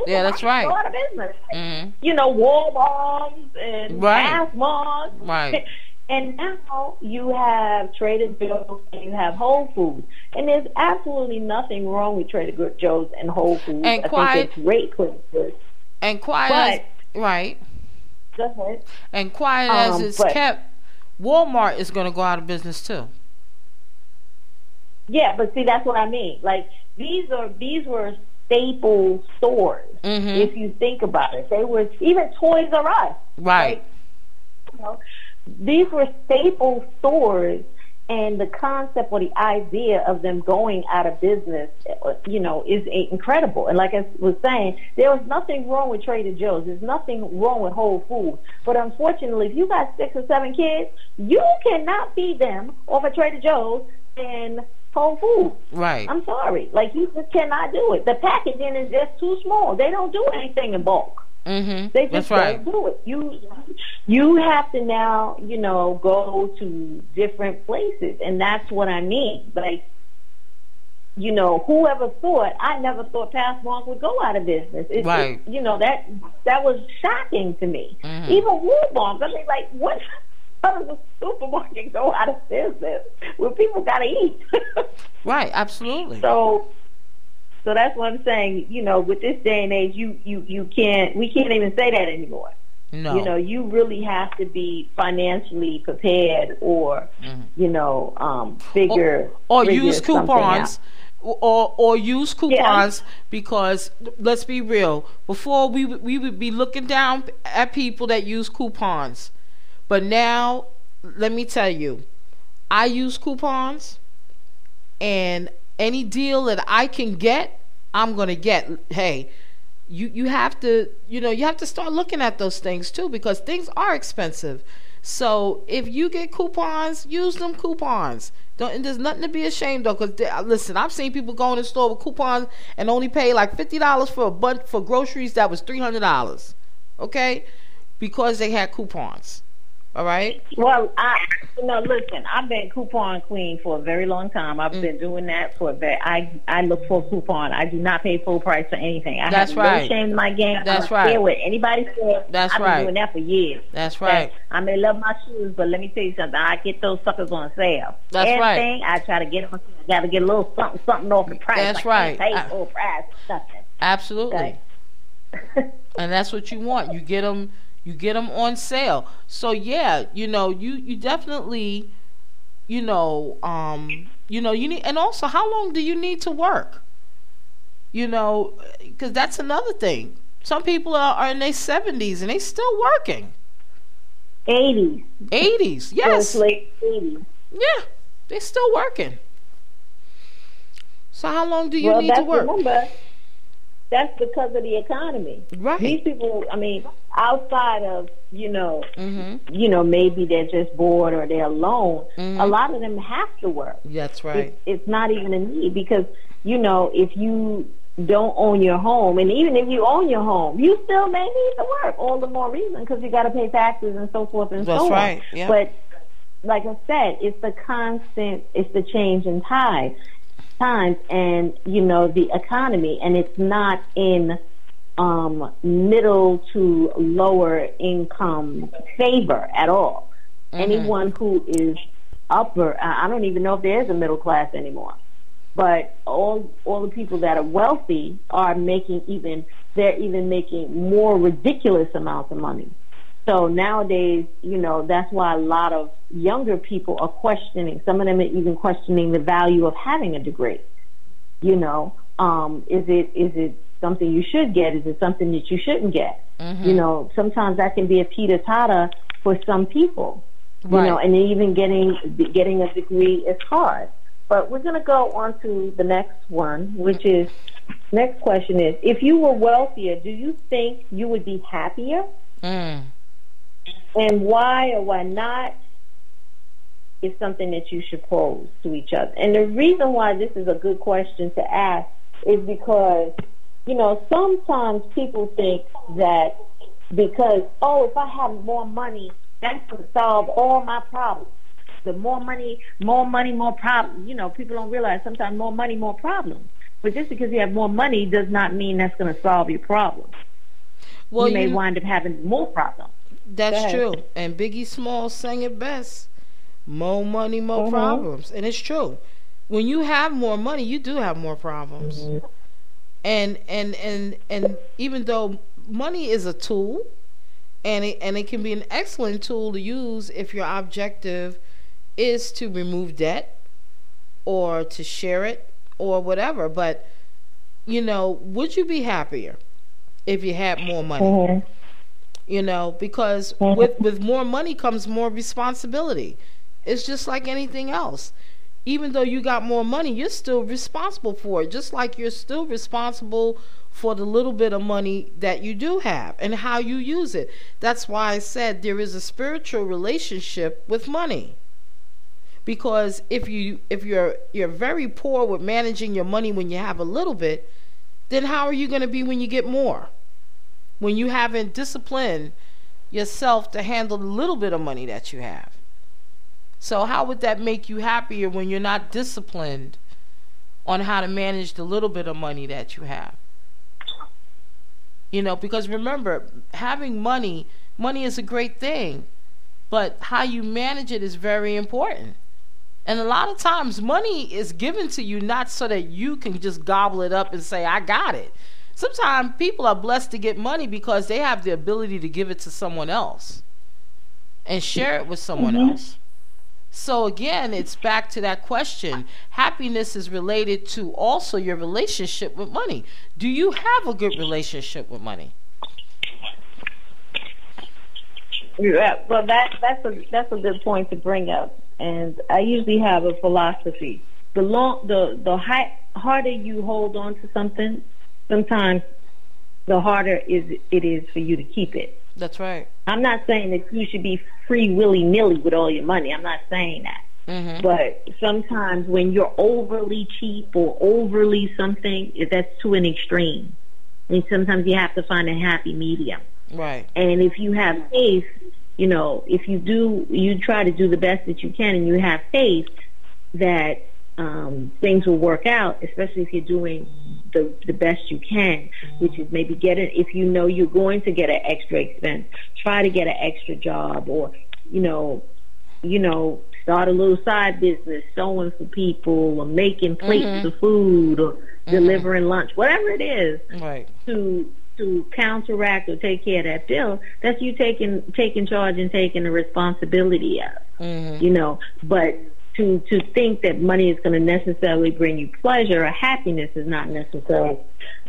Speaker 2: yeah, that's right.
Speaker 1: Out of business. Mm-hmm. You know, Waldbaum's and right.
Speaker 2: Right.
Speaker 1: And now you have Trader Joe's and you have Whole Foods. And there's absolutely nothing wrong with Trader Joe's and Whole Foods.
Speaker 2: And
Speaker 1: I
Speaker 2: quiet,
Speaker 1: think great places.
Speaker 2: And quiet,
Speaker 1: but,
Speaker 2: right.
Speaker 1: Go ahead.
Speaker 2: And quiet um, as it's but, kept, Waldbaum's is going to go out of business too.
Speaker 1: Yeah, but see, that's what I mean. Like these are these were staple stores. Mm-hmm. If you think about it, they were even Toys R Us.
Speaker 2: Right.
Speaker 1: Like, you know, these were staple stores and the concept or the idea of them going out of business, you know, is incredible. And like I was saying, there was nothing wrong with Trader Joe's. There's nothing wrong with Whole Foods. But unfortunately, if you got six or seven kids, you cannot feed them off of Trader Joe's and Whole Foods.
Speaker 2: Right.
Speaker 1: I'm sorry. Like, you just cannot do it. The packaging is just too small. They don't do anything in bulk.
Speaker 2: Mm-hmm.
Speaker 1: They just
Speaker 2: That's right.
Speaker 1: don't do it. You you have to now, you know, go to different places, and that's what I mean. Like, you know, whoever thought? I never thought Pathmark would go out of business. It,
Speaker 2: right.
Speaker 1: It, you know that that was shocking to me. Mm-hmm. Even Waldbaum's. I mean, like, what? How does a supermarket go out of business when people got to eat?
Speaker 2: right. Absolutely.
Speaker 1: So so that's what I'm saying. You know, with this day and age, you you you can't we can't even say that anymore.
Speaker 2: No.
Speaker 1: You know, you really have to be financially prepared, or mm-hmm. you know, um, figure
Speaker 2: or, or use coupons. Or, or use coupons yeah. because let's be real. Before we we would be looking down at people that use coupons, but now let me tell you, I use coupons, and any deal that I can get, I'm going to get. Hey, you you have to, you know, you have to start looking at those things too because things are expensive. So if you get coupons, use them coupons. Don't, and there's nothing to be ashamed of. Cause listen, I've seen people go in the store with coupons and only pay like fifty dollars for a bunch for groceries that was three hundred dollars. Okay, because they had coupons. All right.
Speaker 1: Well, I you know, listen, I've been coupon queen for a very long time. I've mm. been doing that for a very. I I look for a coupon. I do not pay full price for anything. I
Speaker 2: That's
Speaker 1: have
Speaker 2: right.
Speaker 1: no shame in my game.
Speaker 2: That's
Speaker 1: I don't
Speaker 2: right.
Speaker 1: Care what anybody says.
Speaker 2: That's
Speaker 1: I've
Speaker 2: right.
Speaker 1: been doing that for years.
Speaker 2: That's right.
Speaker 1: I may love my shoes, but let me tell you something. I get those suckers on sale.
Speaker 2: That's
Speaker 1: Everything,
Speaker 2: right.
Speaker 1: I try to get them. I got to get a little something, something off the price.
Speaker 2: That's
Speaker 1: I
Speaker 2: right.
Speaker 1: Pay
Speaker 2: I,
Speaker 1: full price. Nothing.
Speaker 2: Absolutely.
Speaker 1: Okay.
Speaker 2: and that's what you want. You get them you get them on sale. So yeah, you know, you you definitely, you know, um, you know, you need, and also, how long do you need to work? You know, because that's another thing. Some people are, are in their seventies and they still working.
Speaker 1: Eighties.
Speaker 2: Eighties, yes.
Speaker 1: Late eighties.
Speaker 2: Yeah, they're still working. So how long do you
Speaker 1: well,
Speaker 2: need to work?
Speaker 1: Remember, that's because of the economy.
Speaker 2: Right.
Speaker 1: These people, I mean, outside of you know,
Speaker 2: mm-hmm.
Speaker 1: you know, maybe they're just bored or they're alone.
Speaker 2: Mm-hmm.
Speaker 1: A lot of them have to work.
Speaker 2: That's right.
Speaker 1: It's, it's not even a need because you know if you don't own your home, and even if you own your home, you still may need to work. All the more reason because you got to pay taxes and so forth and
Speaker 2: That's
Speaker 1: so on.
Speaker 2: right. Yeah.
Speaker 1: But like I said, it's the constant, it's the change in tide times and you know the economy and it's not in um, middle to lower income favor at all. Mm-hmm. Anyone who is upper, I don't even know if there is a middle class anymore. But all all the people that are wealthy are making even they're even making more ridiculous amounts of money. So nowadays, you know, that's why a lot of younger people are questioning. Some of them are even questioning the value of having a degree You know, um, is it is it something you should get? Is it something that you shouldn't get? Mm-hmm. You know, sometimes that can be a teeter totter for some people. Right. You know, and even getting getting a degree is hard. But we're going to go on to the next one, which is next question is: If you were wealthier, do you think you would be happier? Mm. And why or why not? Is something that you should pose to each other. And the reason why this is a good question to ask is because you know, sometimes people think that because, oh, if I have more money, that's going to solve all my problems. The more money, more money, more problems. You know, people don't realize sometimes more money, more problems. But just because you have more money does not mean that's going to solve your problems. Well, you may you, wind up having more problems.
Speaker 2: That's true. And Biggie Small sang it best. More money, more mm-hmm. problems. And it's true. When you have more money, you do have more problems. Mm-hmm and and and and even though money is a tool and it, and it can be an excellent tool to use if your objective is to remove debt or to share it or whatever but you know would you be happier if you had more money mm-hmm. You know because with with more money comes more responsibility it's just like anything else even though you got more money, you're still responsible for it. Just like you're still responsible for the little bit of money that you do have and how you use it. That's why I said there is a spiritual relationship with money. Because if you if you're you're very poor with managing your money when you have a little bit, then how are you going to be when you get more? When you haven't disciplined yourself to handle the little bit of money that you have. So, how would that make you happier when you're not disciplined on how to manage the little bit of money that you have? You know, because remember, having money, money is a great thing, but how you manage it is very important. And a lot of times, money is given to you not so that you can just gobble it up and say, I got it. Sometimes people are blessed to get money because they have the ability to give it to someone else and share it with someone mm-hmm. else. So again, it's back to that question. Happiness is related to also your relationship with money. Do you have a good relationship with money?
Speaker 1: Yeah, well, that that's a that's a good point to bring up, and I usually have a philosophy: the long, the the high, harder you hold on to something, sometimes the harder is it is for you to keep it.
Speaker 2: That's right.
Speaker 1: I'm not saying that you should be free willy nilly with all your money. I'm not saying that. Mm-hmm. But sometimes when you're overly cheap or overly something, that's to an extreme. And sometimes you have to find a happy medium.
Speaker 2: Right.
Speaker 1: And if you have faith, you know, if you do, you try to do the best that you can and you have faith that um, things will work out, especially if you're doing the, the best you can, which is maybe get it, if you know you're going to get an extra expense, try to get an extra job or, you know, you know, start a little side business, sewing for people or making plates mm-hmm. of food or mm-hmm. delivering lunch, whatever it is
Speaker 2: right.
Speaker 1: to to counteract or take care of that bill, that's you taking taking charge and taking the responsibility of. Mm-hmm. You know, but to to think that money is going to necessarily bring you pleasure or happiness is not necessarily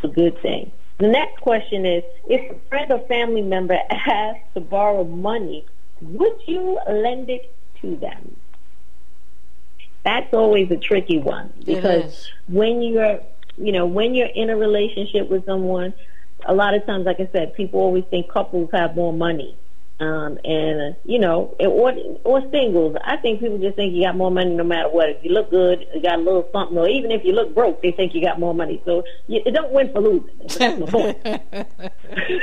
Speaker 1: a good thing. The next question is: If a friend or family member asks to borrow money, would you lend it to them? That's always a tricky one because when you're, you know, when you're in a relationship with someone, a lot of times, like I said, people always think couples have more money um, and uh, you know, or or singles. I think people just think you got more money no matter what. If you look good, you got a little something, or even if you look broke, they think you got more money. So you, it don't win for losing. That's the point.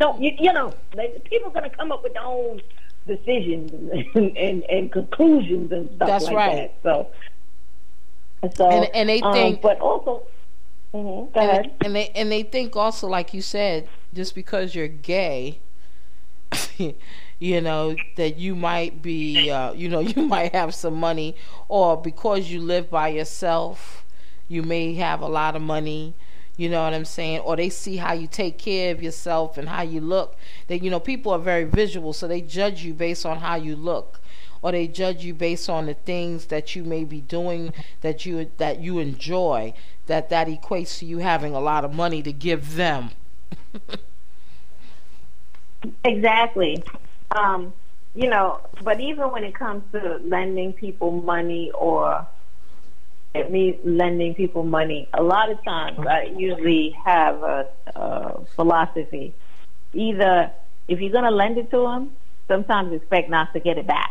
Speaker 1: so you, you know, they, people are going to come up with their own decisions and, and, and conclusions and stuff
Speaker 2: That's
Speaker 1: like
Speaker 2: right.
Speaker 1: that. So, so
Speaker 2: and, and they um, think,
Speaker 1: but also. Mm-hmm,
Speaker 2: and, and they and they think also, like you said, just because you're gay, you know that you might be uh, you know you might have some money or because you live by yourself you may have a lot of money you know what i'm saying? Or they see how you take care of yourself and how you look. That you know people are very visual so they judge you based on how you look. Or they judge you based on the things that you may be doing that you that you enjoy that that equates to you having a lot of money to give them
Speaker 1: exactly um, you know but even when it comes to lending people money or me lending people money a lot of times i usually have a, a philosophy either if you're going to lend it to them sometimes expect not to get it back.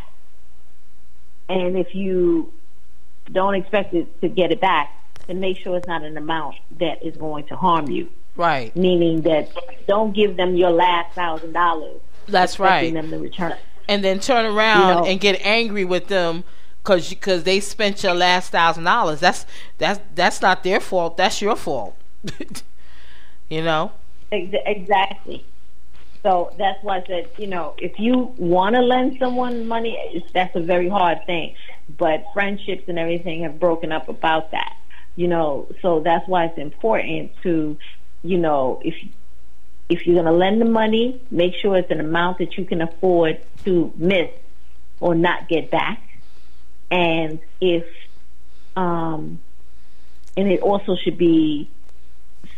Speaker 1: And if you don't expect it to get it back, then make sure it's not an amount that is going to harm you.
Speaker 2: Right.
Speaker 1: Meaning that don't give them your last thousand dollars.
Speaker 2: That's right.
Speaker 1: Them to return.
Speaker 2: And then turn around you know, and get angry with them because because they spent your last thousand dollars. That's that's that's not their fault. That's your fault. you know.
Speaker 1: Exactly. So that's why I said, you know, if you want to lend someone money, that's a very hard thing. But friendships and everything have broken up about that, you know. So that's why it's important to, you know, if if you're going to lend the money, make sure it's an amount that you can afford to miss or not get back. And if, um, and it also should be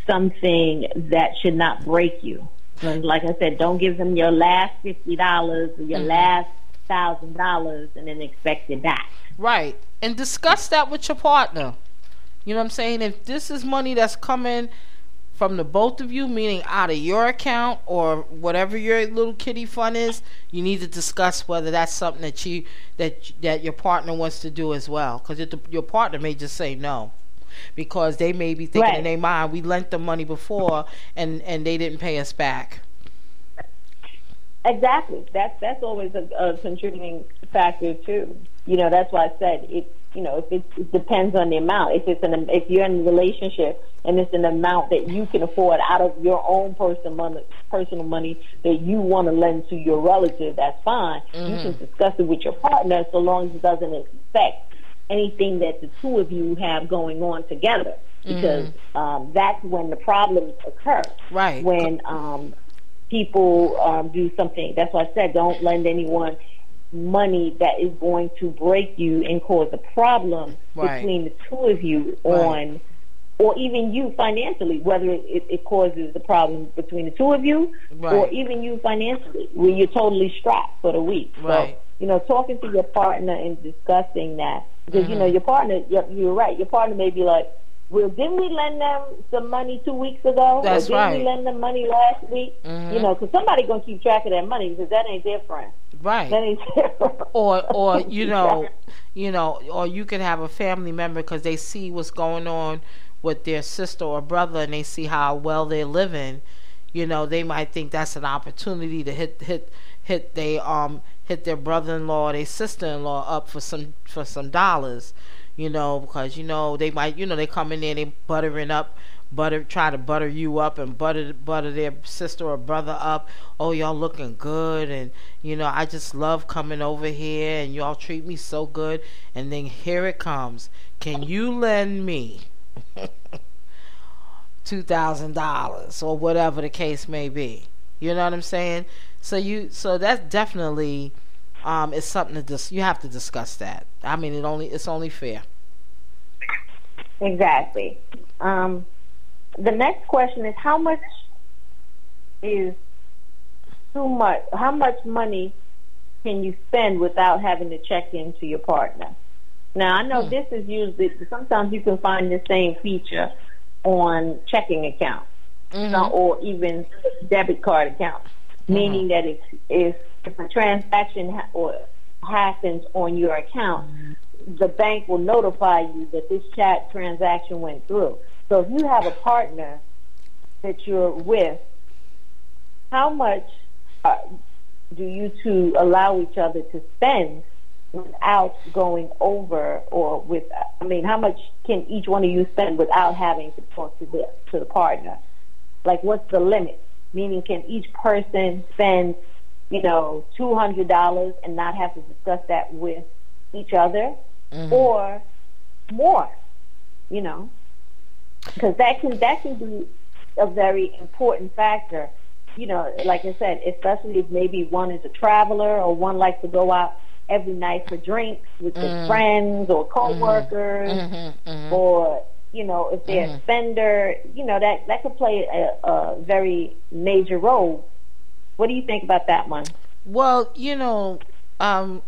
Speaker 1: something that should not break you and like I said, don't give them your last fifty dollars or your mm-hmm. last thousand dollars and then expect it back.
Speaker 2: Right. And discuss that with your partner. You know what I'm saying? If this is money that's coming from the both of you, meaning out of your account or whatever your little kitty fund is, you need to discuss whether that's something that you that that your partner wants to do as well. Because your partner may just say no because they may be thinking right. in their mind, we lent them money before and and they didn't pay us back.
Speaker 1: Exactly. That's that's always a, a contributing factor too. You know, that's why I said it. You know, if it, it depends on the amount. If it's an if you're in a relationship and it's an amount that you can afford out of your own personal money, personal money that you want to lend to your relative, that's fine. Mm-hmm. You can discuss it with your partner so long as it doesn't affect anything that the two of you have going on together because mm-hmm. um, that's when the problems occur.
Speaker 2: Right.
Speaker 1: When um, people um, do something. That's why I said don't lend anyone money that is going to break you and cause a problem right. between the two of you right. on or even you financially, whether it, it, causes the problem between the two of you, right. or even you financially, where you're totally strapped for the week.
Speaker 2: Right. So,
Speaker 1: you know, talking to your partner and discussing that because mm-hmm. you know your partner, you're, you're, right. Your partner may be like, "Well, didn't we lend them some money two weeks ago?
Speaker 2: That's
Speaker 1: or didn't
Speaker 2: right.
Speaker 1: we lend them money last week? Mm-hmm. You know, because somebody gonna keep track of that money because that ain't their friend.
Speaker 2: Right.
Speaker 1: That ain't their friend.
Speaker 2: Or, or you know, you know, or you could have a family member because they see what's going on with their sister or brother and they see how well they're living. You know, they might think that's an opportunity to hit hit hit they um hit their brother-in-law or their sister-in-law up for some for some dollars, you know, because you know they might you know they come in there they buttering up butter try to butter you up and butter butter their sister or brother up. Oh, y'all looking good and you know, I just love coming over here and y'all treat me so good and then here it comes. Can you lend me $2,000 or whatever the case may be? You know what I'm saying? So you so that's definitely um it's something to dis- you have to discuss that. I mean it only it's only fair.
Speaker 1: Exactly. Um the next question is how much is too much how much money can you spend without having to check into your partner? Now I know hmm. this is usually sometimes you can find the same feature on checking accounts mm-hmm. or even debit card accounts meaning mm-hmm. that if, if, if a transaction ha- or happens on your account, the bank will notify you that this chat transaction went through. So if you have a partner that you're with, how much uh, do you two allow each other to spend without going over or with I mean how much can each one of you spend without having to talk to the to the partner? Like what's the limit? meaning can each person spend, you know, $200 and not have to discuss that with each other mm-hmm. or more, you know, because that can, that can be a very important factor. You know, like I said, especially if maybe one is a traveler or one likes to go out every night for drinks with their mm-hmm. friends or coworkers, mm-hmm. Mm-hmm. or you know, if they're a spender, you know that that could play a, a very major role. What do you think about that one?
Speaker 2: Well, you know, um,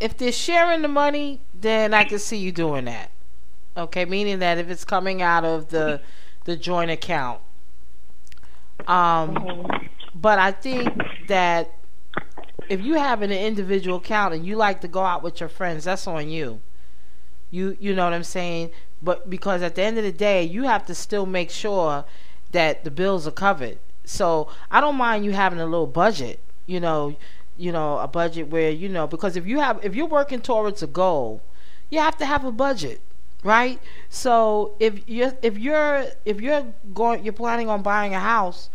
Speaker 2: if they're sharing the money, then I can see you doing that. Okay, meaning that if it's coming out of the the joint account. Um, but I think that if you have an individual account and you like to go out with your friends, that's on you. You you know what I'm saying? But because at the end of the day, you have to still make sure that the bills are covered. So I don't mind you having a little budget. You know, you know, a budget where you know because if you have if you're working towards a goal, you have to have a budget, right? So if you're if you're if you're going you're planning on buying a house,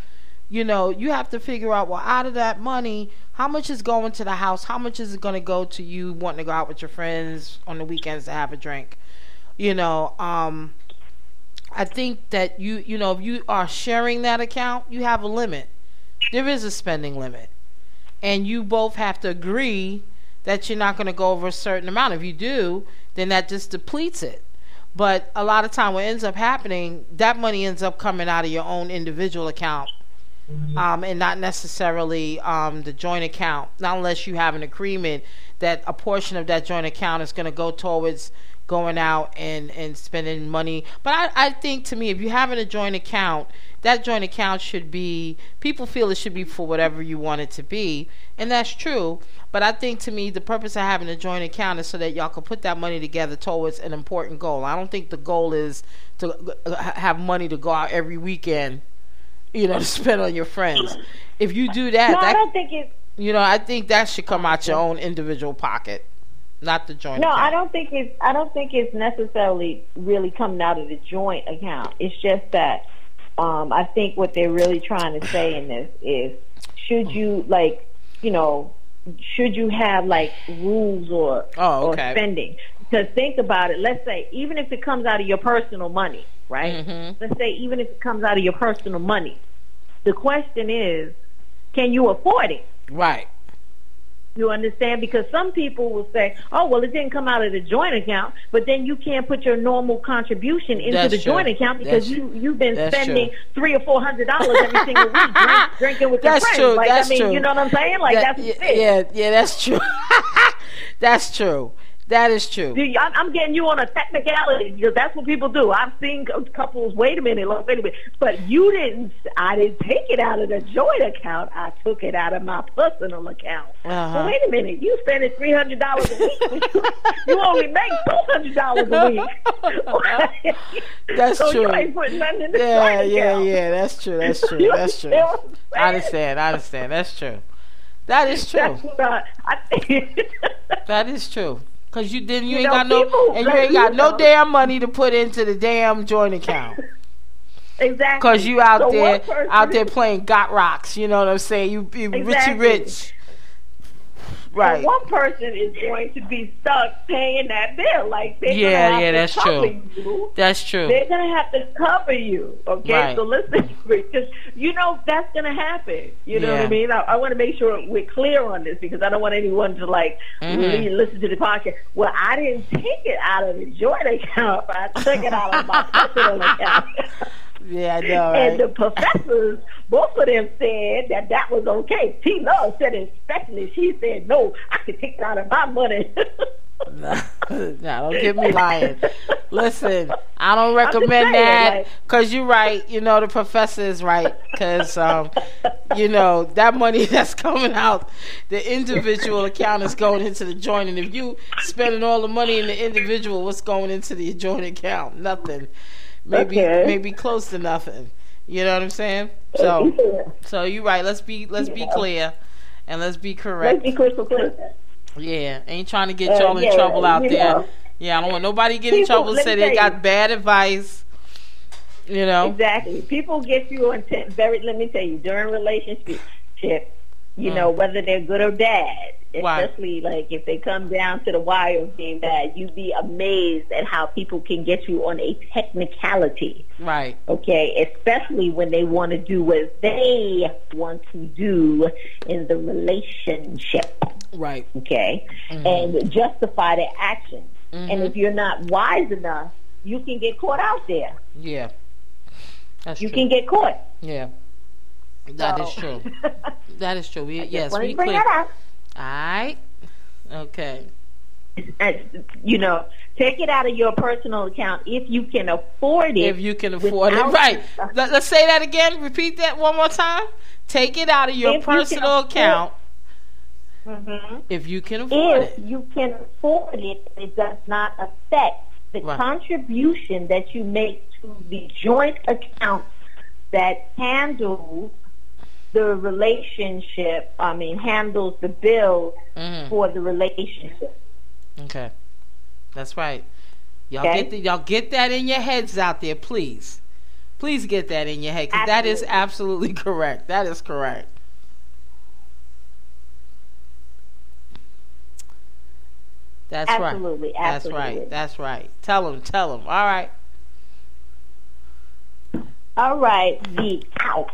Speaker 2: you know, you have to figure out well out of that money, how much is going to the house? How much is it going to go to you wanting to go out with your friends on the weekends to have a drink? You know, um I think that you you know if you are sharing that account, you have a limit. There is a spending limit and you both have to agree that you're not going to go over a certain amount. If you do, then that just depletes it. But a lot of time, what ends up happening, that money ends up coming out of your own individual account, um, and not necessarily um, the joint account. Not unless you have an agreement that a portion of that joint account is going to go towards going out and, and spending money. But I, I think to me, if you're having a joint account, that joint account should be people feel it should be for whatever you want it to be. And that's true. But i think to me the purpose of having a joint account is so that y'all can put that money together towards an important goal. I don't think the goal is to have money to go out every weekend you know to spend on your friends. If you do that,
Speaker 1: no,
Speaker 2: that
Speaker 1: i don't think it
Speaker 2: you know i think that should come out your own individual pocket not the joint
Speaker 1: no
Speaker 2: account.
Speaker 1: i don't think it's i don't think it's necessarily really coming out of the joint account it's just that um, I think what they're really trying to say in this is, should you like, you know, should you have like rules or
Speaker 2: oh, okay.
Speaker 1: or spending? Because think about it. Let's say even if it comes out of your personal money, right? Mm-hmm. Let's say even if it comes out of your personal money, the question is, can you afford it?
Speaker 2: Right.
Speaker 1: You understand? Because some people will say, "Oh, well, it didn't come out of the joint account," but then you can't put your normal contribution into
Speaker 2: That's
Speaker 1: the
Speaker 2: true.
Speaker 1: joint account because
Speaker 2: That's
Speaker 1: you you've been
Speaker 2: That's
Speaker 1: spending
Speaker 2: true.
Speaker 1: three or four hundred dollars every single week drink, drinking with
Speaker 2: that's
Speaker 1: your friends.
Speaker 2: True.
Speaker 1: Like
Speaker 2: that's
Speaker 1: I mean,
Speaker 2: true.
Speaker 1: you know what I'm saying? Like
Speaker 2: that,
Speaker 1: that's
Speaker 2: yeah, yeah, yeah, that's true. that's true. That is true.
Speaker 1: I'm getting you on a technicality because that's what people do. I've seen couples. Wait a minute, look, wait a minute. But you didn't. I didn't take it out of the joint account. I took it out of my personal account. Uh-huh. So wait a minute. You spending three hundred dollars a week. you only make two hundred dollars a week.
Speaker 2: that's
Speaker 1: so
Speaker 2: true.
Speaker 1: You ain't putting nothing in the
Speaker 2: yeah,
Speaker 1: joint
Speaker 2: yeah,
Speaker 1: account.
Speaker 2: yeah. That's true. That's true. That's true. I understand. I understand. That's true. That is true.
Speaker 1: I, I
Speaker 2: that is true. Cause you didn't, you,
Speaker 1: You
Speaker 2: ain't
Speaker 1: know,
Speaker 2: got no,
Speaker 1: people-
Speaker 2: and you ain't got no
Speaker 1: know.
Speaker 2: damn money to put into the damn joint account.
Speaker 1: exactly.
Speaker 2: Cause you out
Speaker 1: So
Speaker 2: there, out there playing got rocks. You know what I'm saying? You, you richy rich. Right.
Speaker 1: So one person is going to be stuck paying that bill. Like they're
Speaker 2: Yeah,
Speaker 1: gonna have
Speaker 2: yeah,
Speaker 1: to
Speaker 2: that's
Speaker 1: cover
Speaker 2: true.
Speaker 1: You.
Speaker 2: That's true.
Speaker 1: They're gonna have to cover you. Okay,
Speaker 2: Right.
Speaker 1: so listen, because you know that's gonna happen. You know what I mean? I, I want to make sure we're clear on this because I don't want anyone to like
Speaker 2: Mhm.
Speaker 1: really listen to the podcast. Well, I didn't take it out of the joint account. I took it out of my personal account.
Speaker 2: Yeah, I know,
Speaker 1: And the professors, both of them said that that was okay. T. Love said especially. She said, no, I can take it out of my money.
Speaker 2: nah, don't get me lying. Listen, I don't recommend
Speaker 1: saying,
Speaker 2: that
Speaker 1: like-
Speaker 2: because you're right. You know, the professor is right because, um, you know, that money that's coming out, the individual account is going into the joint. And if you spending all the money in the individual, what's going into the joint account? Nothing. Maybe,
Speaker 1: Okay.
Speaker 2: maybe close to nothing. You know what I'm saying? So, so you're right. Let's be, let's be clear, and let's be correct.
Speaker 1: Let's be crystal clear.
Speaker 2: Yeah, ain't trying to get
Speaker 1: Uh,
Speaker 2: y'all in
Speaker 1: yeah,
Speaker 2: trouble out there.
Speaker 1: know.
Speaker 2: Yeah, I don't want nobody to get in
Speaker 1: People,
Speaker 2: trouble. Say they got
Speaker 1: you.
Speaker 2: bad advice. You know.
Speaker 1: Exactly. People get you on ten, very. Let me tell you, during relationship, you
Speaker 2: Mm.
Speaker 1: know, whether they're good or bad.
Speaker 2: Right.
Speaker 1: Especially like if they come down to the wire of being bad, you'd be amazed at how people can get you on a technicality.
Speaker 2: Right.
Speaker 1: Okay, especially when they want to do what they want to do in the relationship.
Speaker 2: Right.
Speaker 1: Okay, and justify their actions. And if you're not wise enough, you can get caught out there.
Speaker 2: Yeah. That's
Speaker 1: You
Speaker 2: true.
Speaker 1: can get caught.
Speaker 2: yeah. That is
Speaker 1: So-
Speaker 2: true. That is true. We, yes, we
Speaker 1: bring
Speaker 2: clear.
Speaker 1: that out.
Speaker 2: All right. Okay.
Speaker 1: You know, take it out of your personal account if you can afford it.
Speaker 2: If you can afford it, right? Let, us say that again. Repeat that one more time. Take it out of your
Speaker 1: If you
Speaker 2: personal
Speaker 1: afford-
Speaker 2: account
Speaker 1: Mhm.
Speaker 2: if you can afford
Speaker 1: If
Speaker 2: it.
Speaker 1: you can afford it, it does not affect the
Speaker 2: Right.
Speaker 1: contribution that you make to the joint account that handles the relationship. I mean, handles the bill
Speaker 2: Mhm.
Speaker 1: for the relationship.
Speaker 2: Okay, that's right. Y'all
Speaker 1: Okay.
Speaker 2: get the, y'all get that in your heads out there, please. Please get that in your head because that is absolutely correct. That is correct. That's
Speaker 1: Absolutely,
Speaker 2: right.
Speaker 1: Absolutely.
Speaker 2: That's right. That's right. Tell them. Tell them. All right.
Speaker 1: All right, the out.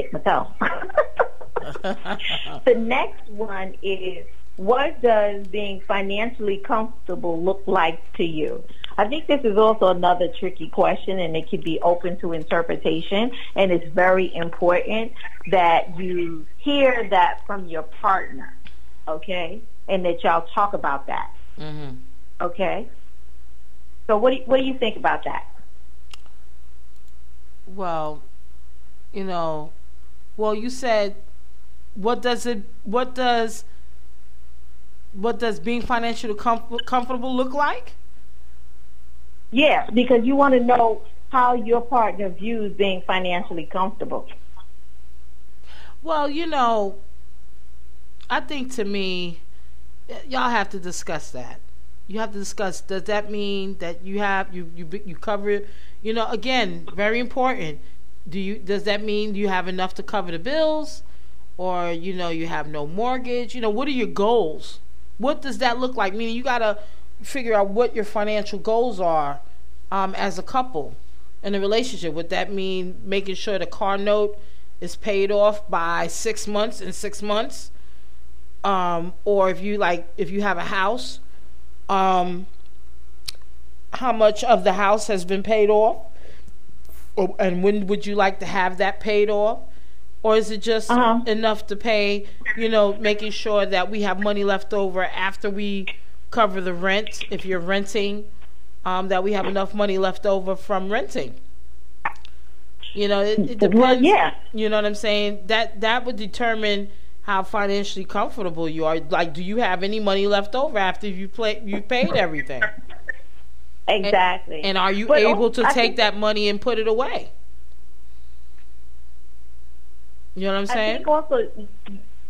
Speaker 1: Hit my toe. the next one is what does being financially comfortable look like to you? I think this is also another tricky question and it could be open to interpretation and it's very important that you hear that from your partner, okay? And that y'all talk about that,
Speaker 2: hmm
Speaker 1: okay? So what do you, what do you think about that?
Speaker 2: Well, you know, well, you said, what does it? What does? What does being financially comf- comfortable look like?
Speaker 1: Yeah, because you want to know how your partner views being financially comfortable.
Speaker 2: Well, you know, I think to me, y'all have to discuss that. You have to discuss. Does that mean that you have you you you cover it? You know, again, very important. Do you does that mean you have enough to cover the bills, or you know you have no mortgage? You know, what are your goals? What does that look like? Meaning, you gotta figure out what your financial goals are um, as a couple in a relationship. Would that mean making sure the car note is paid off by six months in six months? Um, or if you like, if you have a house, um, how much of the house has been paid off? Or, and when would you like to have that paid off? Or is it just
Speaker 1: Uh-huh.
Speaker 2: enough to pay, you know, making sure that we have money left over after we cover the rent, if you're renting, um, that we have enough money left over from renting? You know, it, it depends.
Speaker 1: Well, yeah.
Speaker 2: You know what I'm saying? That that would determine how financially comfortable you are. Like, do you have any money left over after you play you paid everything? And-
Speaker 1: Exactly.
Speaker 2: And are you
Speaker 1: But
Speaker 2: able to
Speaker 1: I
Speaker 2: take that money and put it away? You know what I'm saying?
Speaker 1: I think also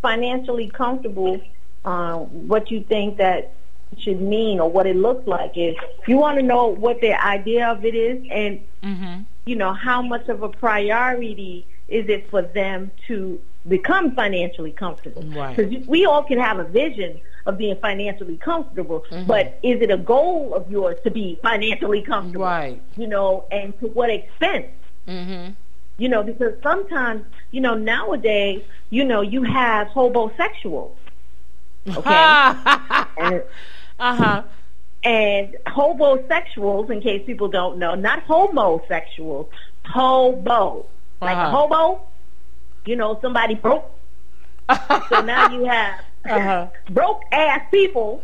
Speaker 1: financially comfortable. Um, what you think that should mean or what it looks like is you want to know what their idea of it is and
Speaker 2: Mm-hmm.
Speaker 1: you know how much of a priority is it for them to become financially comfortable
Speaker 2: Right.
Speaker 1: because we all can have a vision of being financially comfortable
Speaker 2: Mhm.
Speaker 1: but is it a goal of yours to be financially comfortable
Speaker 2: Right.
Speaker 1: you know and to what extent
Speaker 2: Mm-hmm.
Speaker 1: you know, because sometimes, you know, nowadays, you know, you have hobosexuals, okay, and,
Speaker 2: uh-huh.
Speaker 1: and hobosexuals, in case people don't know, not homosexuals, hobo, like a
Speaker 2: Uh-huh.
Speaker 1: hobo, you know, somebody broke. So now you have
Speaker 2: Uh-huh.
Speaker 1: broke ass people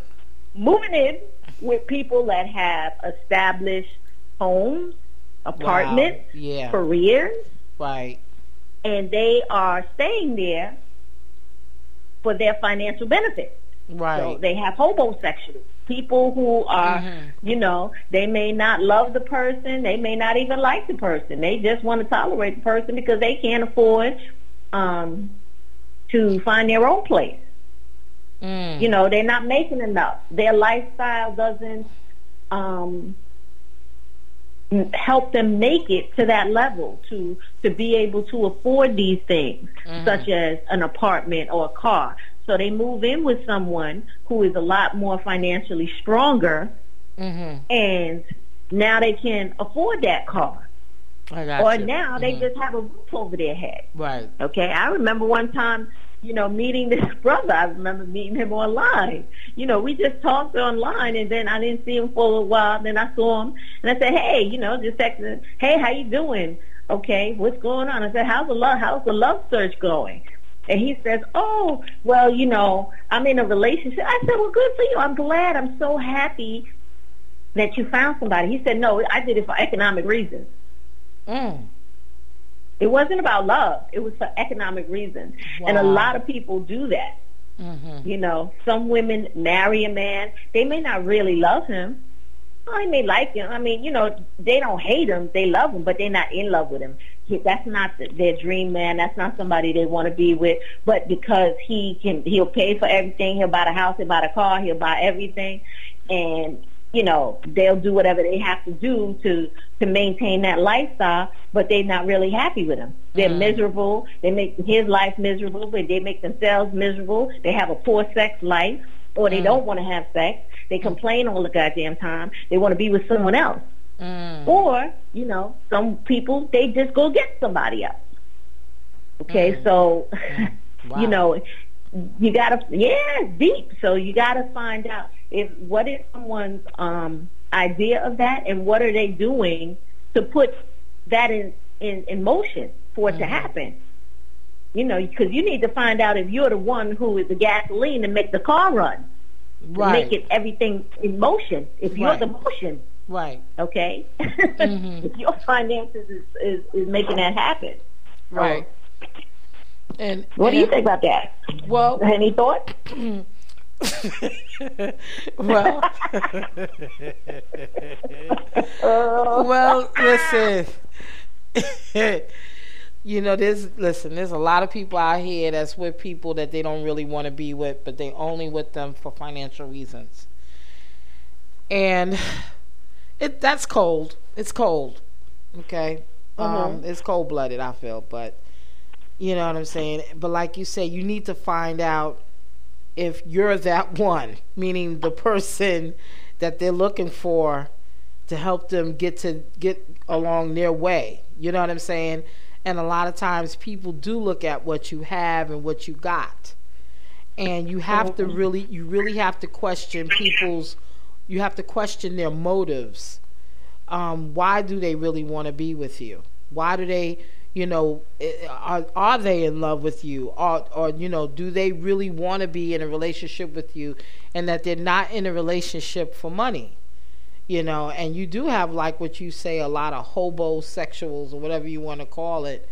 Speaker 1: moving in with people that have established homes, apartments,
Speaker 2: Wow. Yeah.
Speaker 1: careers.
Speaker 2: Right.
Speaker 1: and they are staying there for their financial benefit.
Speaker 2: Right.
Speaker 1: So they have homosexuals, people who are,
Speaker 2: Mhm.
Speaker 1: you know, they may not love the person, they may not even like the person. They just want to tolerate the person because they can't afford um, to find their own place.
Speaker 2: Mm.
Speaker 1: You know, they're not making enough. Their lifestyle doesn't um, help them make it to that level to to be able to afford these things mm-hmm. such as an apartment or a car so they move in with someone who is a lot more financially stronger mm-hmm. and now they can afford that car or you. now they mm-hmm. just have a roof over their head
Speaker 2: right
Speaker 1: okay i remember one time you know, meeting this brother. I remember meeting him online. You know, we just talked online, and then I didn't see him for a while. Then I saw him, and I said, "Hey, you know, just texting. Hey, how you doing? Okay, what's going on?" I said, "How's the love? How's the love search going?" And he says, "Oh, well, you know, I'm in a relationship." I said, "Well, good for you. I'm glad. I'm so happy that you found somebody." He said, "No, I did it for economic reasons." Mm. It wasn't about love. It was for economic reasons. Wow. And a lot of people do that. Mm-hmm. You know, some women marry a man. They may not really love him. Well, they may like him. I mean, you know, they don't hate him. They love him, but they're not in love with him. He, that's not the, their dream man. That's not somebody they want to be with. But because he can, he'll pay for everything. He'll buy a house. He'll buy a car. He'll buy everything. And you know, they'll do whatever they have to do to to maintain that lifestyle, but they're not really happy with him. They're mm. miserable. They make his life miserable, but they make themselves miserable. They have a poor sex life, or they mm. don't want to have sex. They complain all the goddamn time. They want to be with someone else. Mm. Or, you know, some people they just go get somebody else. Okay, mm. so mm. wow. you know, you gotta yeah, deep. So you gotta find out if what is someone's um, idea of that, and what are they doing to put that in in, in motion for it mm-hmm. to happen. You know, because you need to find out if you're the one who is the gasoline to make the car run, right? Make it everything in motion. If you're right. the motion,
Speaker 2: right?
Speaker 1: Okay. Mm-hmm. if your finances is, is, is making that happen,
Speaker 2: right?
Speaker 1: and what and, do you think about that?
Speaker 2: Well,
Speaker 1: any thoughts?
Speaker 2: well, well, listen. you know, there's listen. There's a lot of people out here that's with people that they don't really want to be with, but they only with them for financial reasons. And it that's cold. It's cold. Okay, mm-hmm. um, it's cold blooded. I feel, but you know what I'm saying. But like you say, you need to find out if you're that one, meaning the person that they're looking for to help them get to get along their way. You know what I'm saying? And a lot of times people do look at what you have and what you got. And you have to mm-hmm. really you really have to question people's you have to question their motives. Um, why do they really want to be with you? Why do they you know, eh, are, are they in love with you? Or, or, you know, do they really want to be in a relationship with you and that they're not in a relationship for money? You know, and you do have, like what you say, a lot of hobosexuals or whatever you want to call it,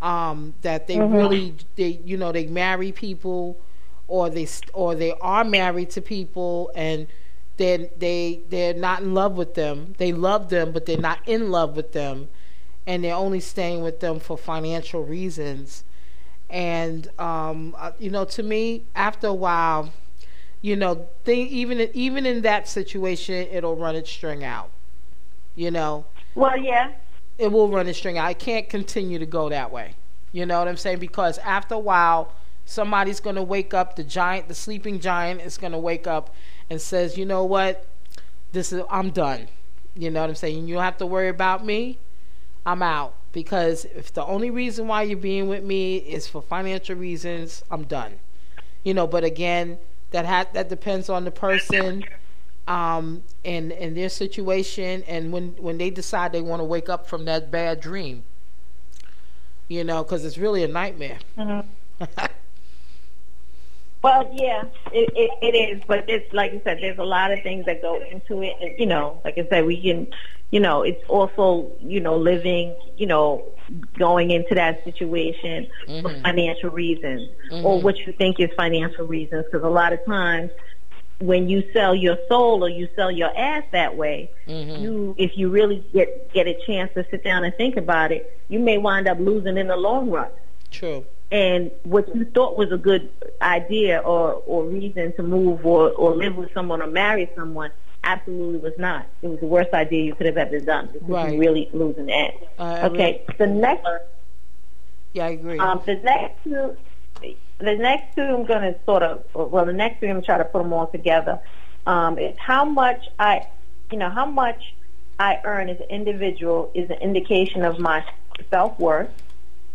Speaker 2: um, that they mm-hmm. really, they, you know, they marry people or they, or they are married to people and they they they're not in love with them. They love them, but they're not in love with them and they're only staying with them for financial reasons. And um, uh, you know, to me, after a while, you know, even even in that situation, it'll run its string out. You know.
Speaker 1: Well, yeah.
Speaker 2: It will run its string out. I can't continue to go that way. You know what I'm saying? Because after a while, somebody's going to wake up. The giant, the sleeping giant, is going to wake up and says, "You know what? This is I'm done." You know what I'm saying? You don't have to worry about me. I'm out because if the only reason why you're being with me is for financial reasons, I'm done. You know, but again, that ha- that depends on the person um, and and their situation, and when when they decide they want to wake up from that bad dream. You know, because it's really a nightmare.
Speaker 1: Mm-hmm. well, yeah, it, it, it is, but it's like I said, there's a lot of things that go into it. And, you know, like I said, we can you know, it's also, you know, living, you know, going into that situation mm-hmm. for financial reasons mm-hmm. or what you think is financial reasons. Because a lot of times when you sell your soul or you sell your ass that way, mm-hmm. you, if you really get, get a chance to sit down and think about it, you may wind up losing in the long run.
Speaker 2: True.
Speaker 1: And what you thought was a good idea or, or reason to move or, or live with someone or marry someone absolutely was not. It was the worst idea you could have ever done. This
Speaker 2: Right.
Speaker 1: is really losing end.
Speaker 2: I
Speaker 1: okay, the next
Speaker 2: Yeah, I agree.
Speaker 1: um, the next two, the next two, I'm going to sort of, well, the next three, I'm going to try to put them all together. Um, is how much I, you know, how much I earn as an individual is an indication of my self worth.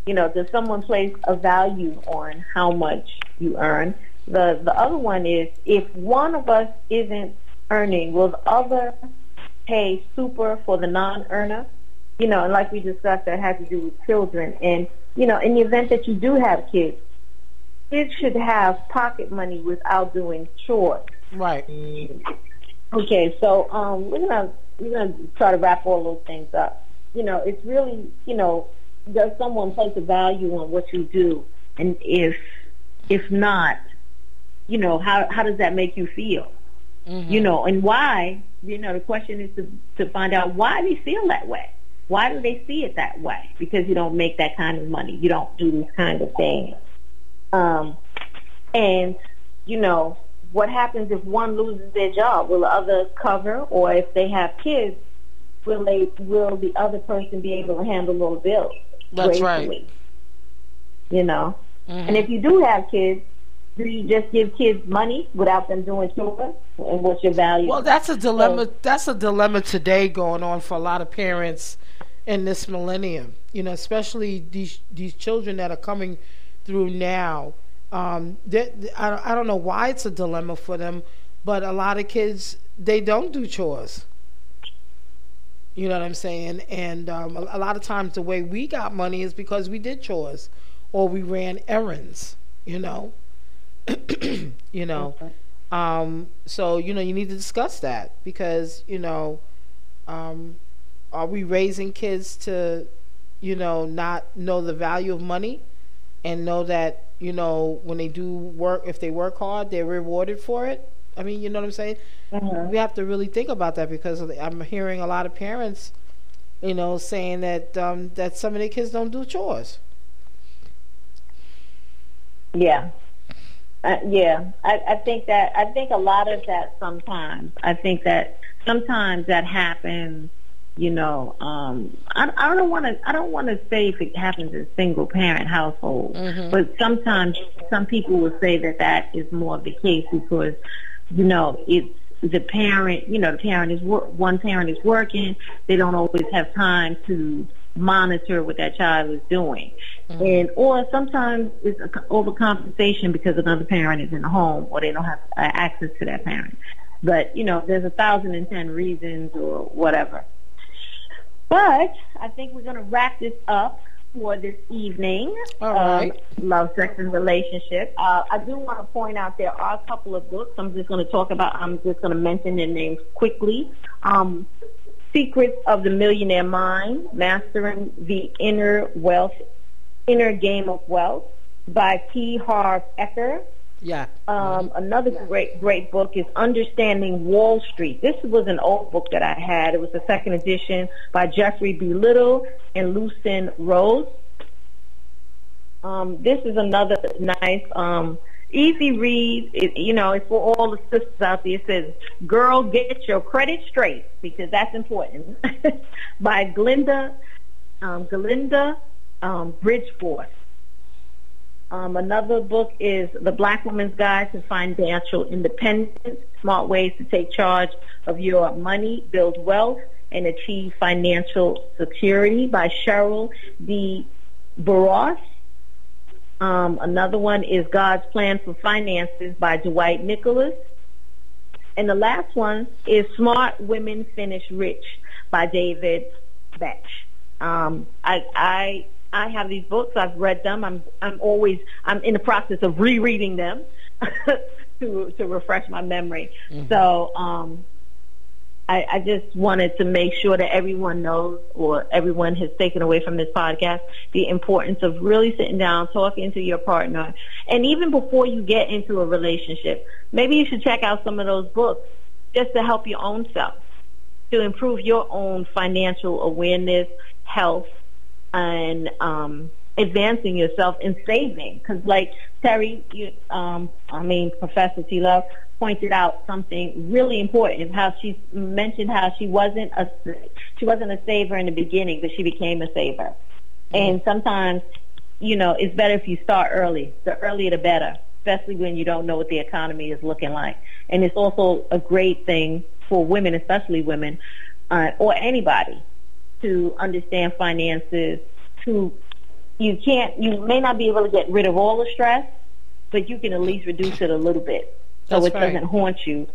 Speaker 1: You know, does someone place a value on how much you earn? The the other one is if one of us isn't earning, will the other pay super for the non-earner? You know, and like we discussed, that has to do with children. And you know, in the event that you do have kids, kids should have pocket money without doing chores.
Speaker 2: right.
Speaker 1: Okay, so um, we're gonna we're gonna try to wrap all those things up. You know, it's really you know, does someone place a value on what you do, and if if not, you know, how how does that make you feel?
Speaker 2: Mm-hmm.
Speaker 1: You know, and why? You know, the question is to to find out why they feel that way. Why do they see it that way? Because you don't make that kind of money. You don't do these kind of things. Um, and you know, what happens if one loses their job? Will the other cover, or if they have kids, will they? Will the other person be able to handle those bills?
Speaker 2: That's right.
Speaker 1: You know,
Speaker 2: Mhm.
Speaker 1: and if you do have kids, do you just give kids money without them doing chores? And what's your value?
Speaker 2: Well, that's a dilemma. That's a dilemma today going on for a lot of parents in this millennium. You know, especially these these children that are coming through now. Um, they, I I don't know why it's a dilemma for them, but a lot of kids they don't do chores. You know what I'm saying? And um, a, a lot of times the way we got money is because we did chores, or we ran errands. You know. you know. Um, so you know you need to discuss that because you know, um, are we raising kids to, you know, not know the value of money, and know that you know when they do work, if they work hard, they're rewarded for it. I mean, you know what I'm saying?
Speaker 1: Mhm.
Speaker 2: We have to really think about that because I'm hearing a lot of parents, you know, saying that um, that some of their kids don't do chores.
Speaker 1: Yeah. Uh, yeah, I, I think that I think a lot of that sometimes. I think that sometimes that happens. You know, um, I, I don't want to. I don't want to say if it happens in single parent households,
Speaker 2: Mhm.
Speaker 1: but sometimes some people will say that that is more of the case because, you know, it's the parent. You know, the parent is wor- one parent is working. They don't always have time to monitor what that child is doing. And or sometimes it's a overcompensation because another parent is in the home or they don't have uh, access to that parent. But you know, there's a thousand and ten reasons or whatever. But I think we're going to wrap this up for this evening.
Speaker 2: All right.
Speaker 1: Um, love, sex, and relationship. Uh, I do want to point out there are a couple of books. I'm just going to talk about. I'm just going to mention their names quickly. Um, Secrets of the Millionaire Mind: Mastering the Inner Wealth, Inner Game of Wealth by T. Harv Eker.
Speaker 2: Yeah.
Speaker 1: Um, another great, great book is Understanding Wall Street. This was an old book that I had. It was the second edition by Jeffrey B. Little and Lucien Rhodes. Um, this is another nice, um, easy read. It, you know, it's for all the sisters out there. It says, "Girl, get your credit straight," because that's important. by Glinda, um, Glinda um, Bridgforth. Um, another book is The Black Woman's Guide to Financial Independence, Smart Ways to Take Charge of Your Money, Build Wealth, and Achieve Financial Security by Cheryl D. Barros. Um, another one is God's Plan for Finances by Dwight Nichols. And the last one is Smart Women Finish Rich by David Bach. Um, I, I I have these books. I've read them. I'm I'm always I'm in the process of rereading them to to refresh my memory. So um, I, I just wanted to make sure that everyone knows, or everyone has taken away from this podcast, the importance of really sitting down, talking to your partner, and even before you get into a relationship, maybe you should check out some of those books just to help your own self, to improve your own financial awareness, health, and um, advancing yourself and saving. Because, like Terry, you, um, I mean, Professor T. Love pointed out something really important. How she mentioned how she wasn't a she wasn't a saver in the beginning, but she became a saver. Mm-hmm. And sometimes, you know, it's better if you start early. The earlier, the better. Especially when you don't know what the economy is looking like. And it's also a great thing for women, especially women, uh, or anybody, to understand finances. To you can't, you may not be able to get rid of all the stress, but you can at least reduce it a little bit, so That's it right. doesn't haunt you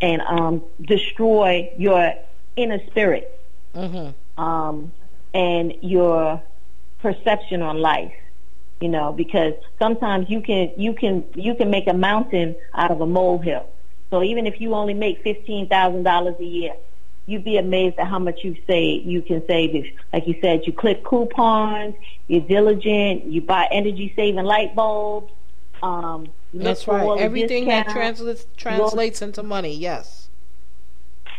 Speaker 1: and um, destroy your inner spirit mm-hmm. um, and your perception on life. You know, because sometimes you can you can you can make a mountain out of a molehill. So even if you only make fifteen thousand dollars a year, you'd be amazed at how much you save. You can save if, like you said, you clip coupons, you're diligent, you buy energy saving light bulbs. Um,
Speaker 2: That's right. Everything that translates translates into money. Yes.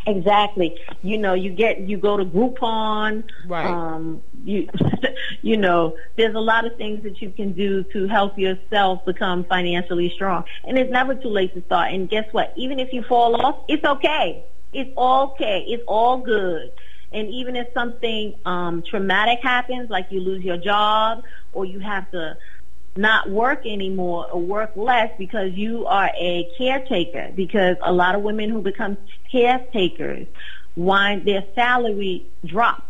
Speaker 1: Exactly. You know, you get you go to Groupon.
Speaker 2: Right. Um,
Speaker 1: you you know, there's a lot of things that you can do to help yourself become financially strong. And it's never too late to start. And guess what? Even if you fall off, it's okay. It's okay. It's all good. And even if something um, traumatic happens, like you lose your job or you have to not work anymore or work less because you are a caretaker because a lot of women who become caretakers wind their salary drops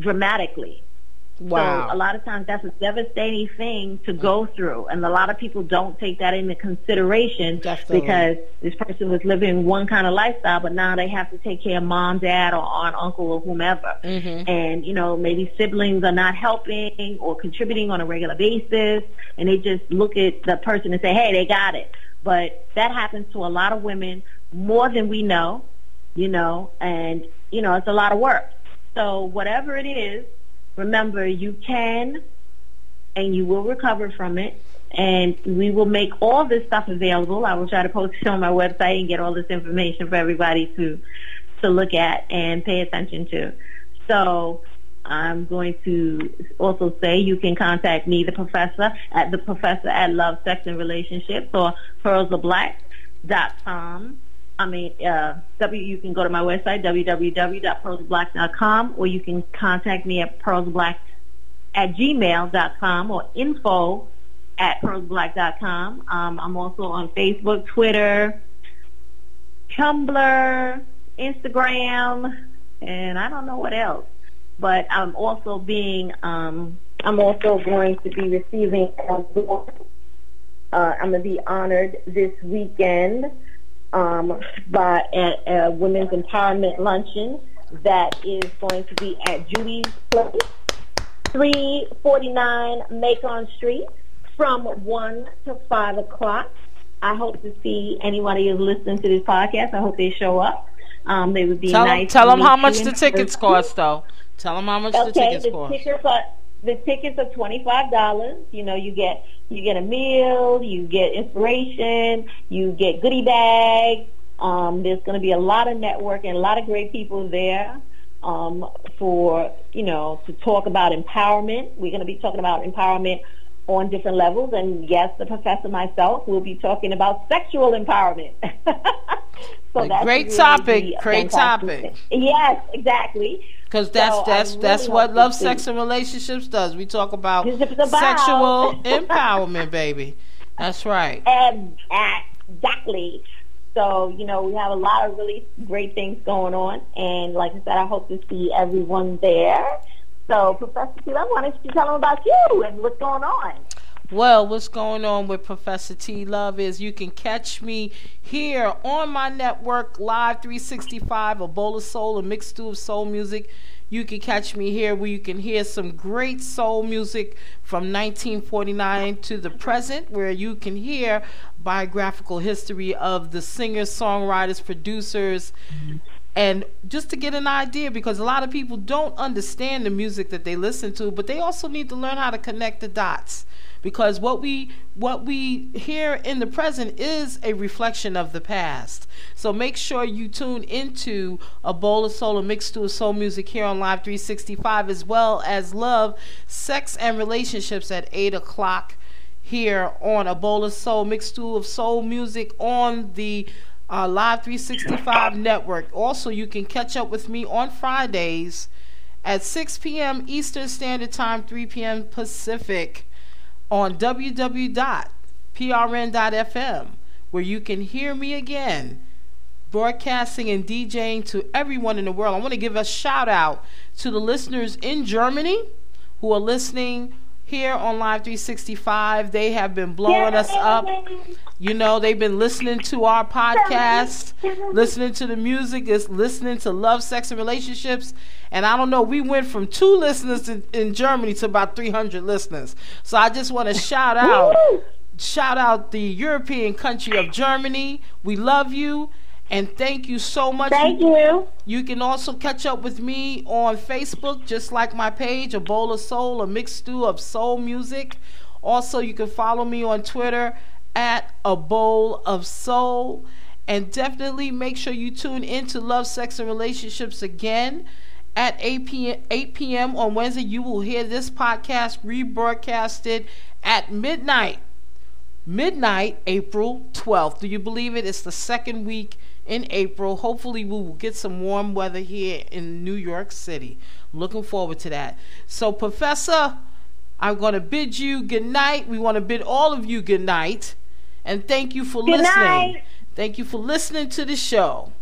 Speaker 1: dramatically
Speaker 2: Wow.
Speaker 1: So a lot of times that's a devastating thing to go through. And a lot of people don't take that into consideration
Speaker 2: Definitely.
Speaker 1: because this person was living one kind of lifestyle, but now they have to take care of mom, dad, or aunt, uncle, or whomever. Mm-hmm. And, you know, maybe siblings are not helping or contributing on a regular basis. And they just look at the person and say, hey, they got it. But that happens to a lot of women more than we know, you know, and, you know, it's a lot of work. So whatever it is, Remember, you can and you will recover from it. And we will make all this stuff available. I will try to post it on my website and get all this information for everybody to to look at and pay attention to. So I'm going to also say you can contact me, the professor, at the professor at Love, Sex, and Relationships or pearlsofblack.com. I mean, uh, w, you can go to my website, www.pearlsblack.com, or you can contact me at pearlsblack at gmail.com or info at pearlsblack.com. Um, I'm also on Facebook, Twitter, Tumblr, Instagram, and I don't know what else. But I'm also being, um, I'm also going to be receiving, uh, I'm going to be honored this weekend um, by a, a women's empowerment luncheon that is going to be at Judy's Place, 349 Macon Street, from 1 to 5 o'clock. I hope to see anybody who's listening to this podcast. I hope they show up. Um, they would be
Speaker 2: tell
Speaker 1: nice.
Speaker 2: Them, tell them how much the tickets cost, though. Tell them how much
Speaker 1: okay,
Speaker 2: the tickets
Speaker 1: the
Speaker 2: cost.
Speaker 1: Tickets are, the tickets are twenty five dollars. You know, you get you get a meal, you get inspiration, you get goodie bags, um, there's going to be a lot of networking, a lot of great people there um, for, you know, to talk about empowerment. We're going to be talking about empowerment on different levels. And yes, the professor myself will be talking about sexual empowerment.
Speaker 2: so that's great really topic. Great topic.
Speaker 1: Yes, exactly.
Speaker 2: Because that's so that's really that's what love, sex, and relationships does. We talk about, about. sexual empowerment, baby. That's right.
Speaker 1: And, exactly. So, you know, we have a lot of really great things going on. And like I said, I hope to see everyone there. So, Professor T, why don't you tell them about you and what's going on?
Speaker 2: Well, what's going on with Professor T Love is you can catch me here on my network, Live 365, a bowl of soul, a mixed of soul music. You can catch me here where you can hear some great soul music from 1949 to the present, where you can hear biographical history of the singers, songwriters, producers, and just to get an idea because a lot of people don't understand the music that they listen to but they also need to learn how to connect the dots because what we what we hear in the present is a reflection of the past so make sure you tune into a bowl of soul and mixed to soul music here on live 365 as well as love sex and relationships at 8 o'clock here on a bowl of soul mixed stew of soul music on the uh, Live 365 network. Also, you can catch up with me on Fridays at 6 p.m. Eastern Standard Time, 3 p.m. Pacific on www.prn.fm, where you can hear me again broadcasting and DJing to everyone in the world. I want to give a shout out to the listeners in Germany who are listening here on Live 365. They have been blowing us up. You know, they've been listening to our podcast, listening to the music, is listening to love, sex, and relationships. And I don't know, we went from two listeners in, in Germany to about 300 listeners. So I just want to shout out, shout out the European country of Germany. We love you. And thank you so much.
Speaker 1: Thank you.
Speaker 2: You can also catch up with me on Facebook, just like my page, A Bowl of Soul, a mixed stew of soul music. Also, you can follow me on Twitter at A Bowl of Soul. And definitely make sure you tune in to Love, Sex, and Relationships again at 8 p.m. 8 p.m. on Wednesday. You will hear this podcast rebroadcasted at midnight. Midnight, April 12th. Do you believe it? It's the second week in April. Hopefully, we will get some warm weather here in New York City. Looking forward to that. So, Professor, I'm going to bid you good night. We want to bid all of you good night. And thank you for
Speaker 1: good
Speaker 2: listening.
Speaker 1: Night.
Speaker 2: Thank you for listening to the show.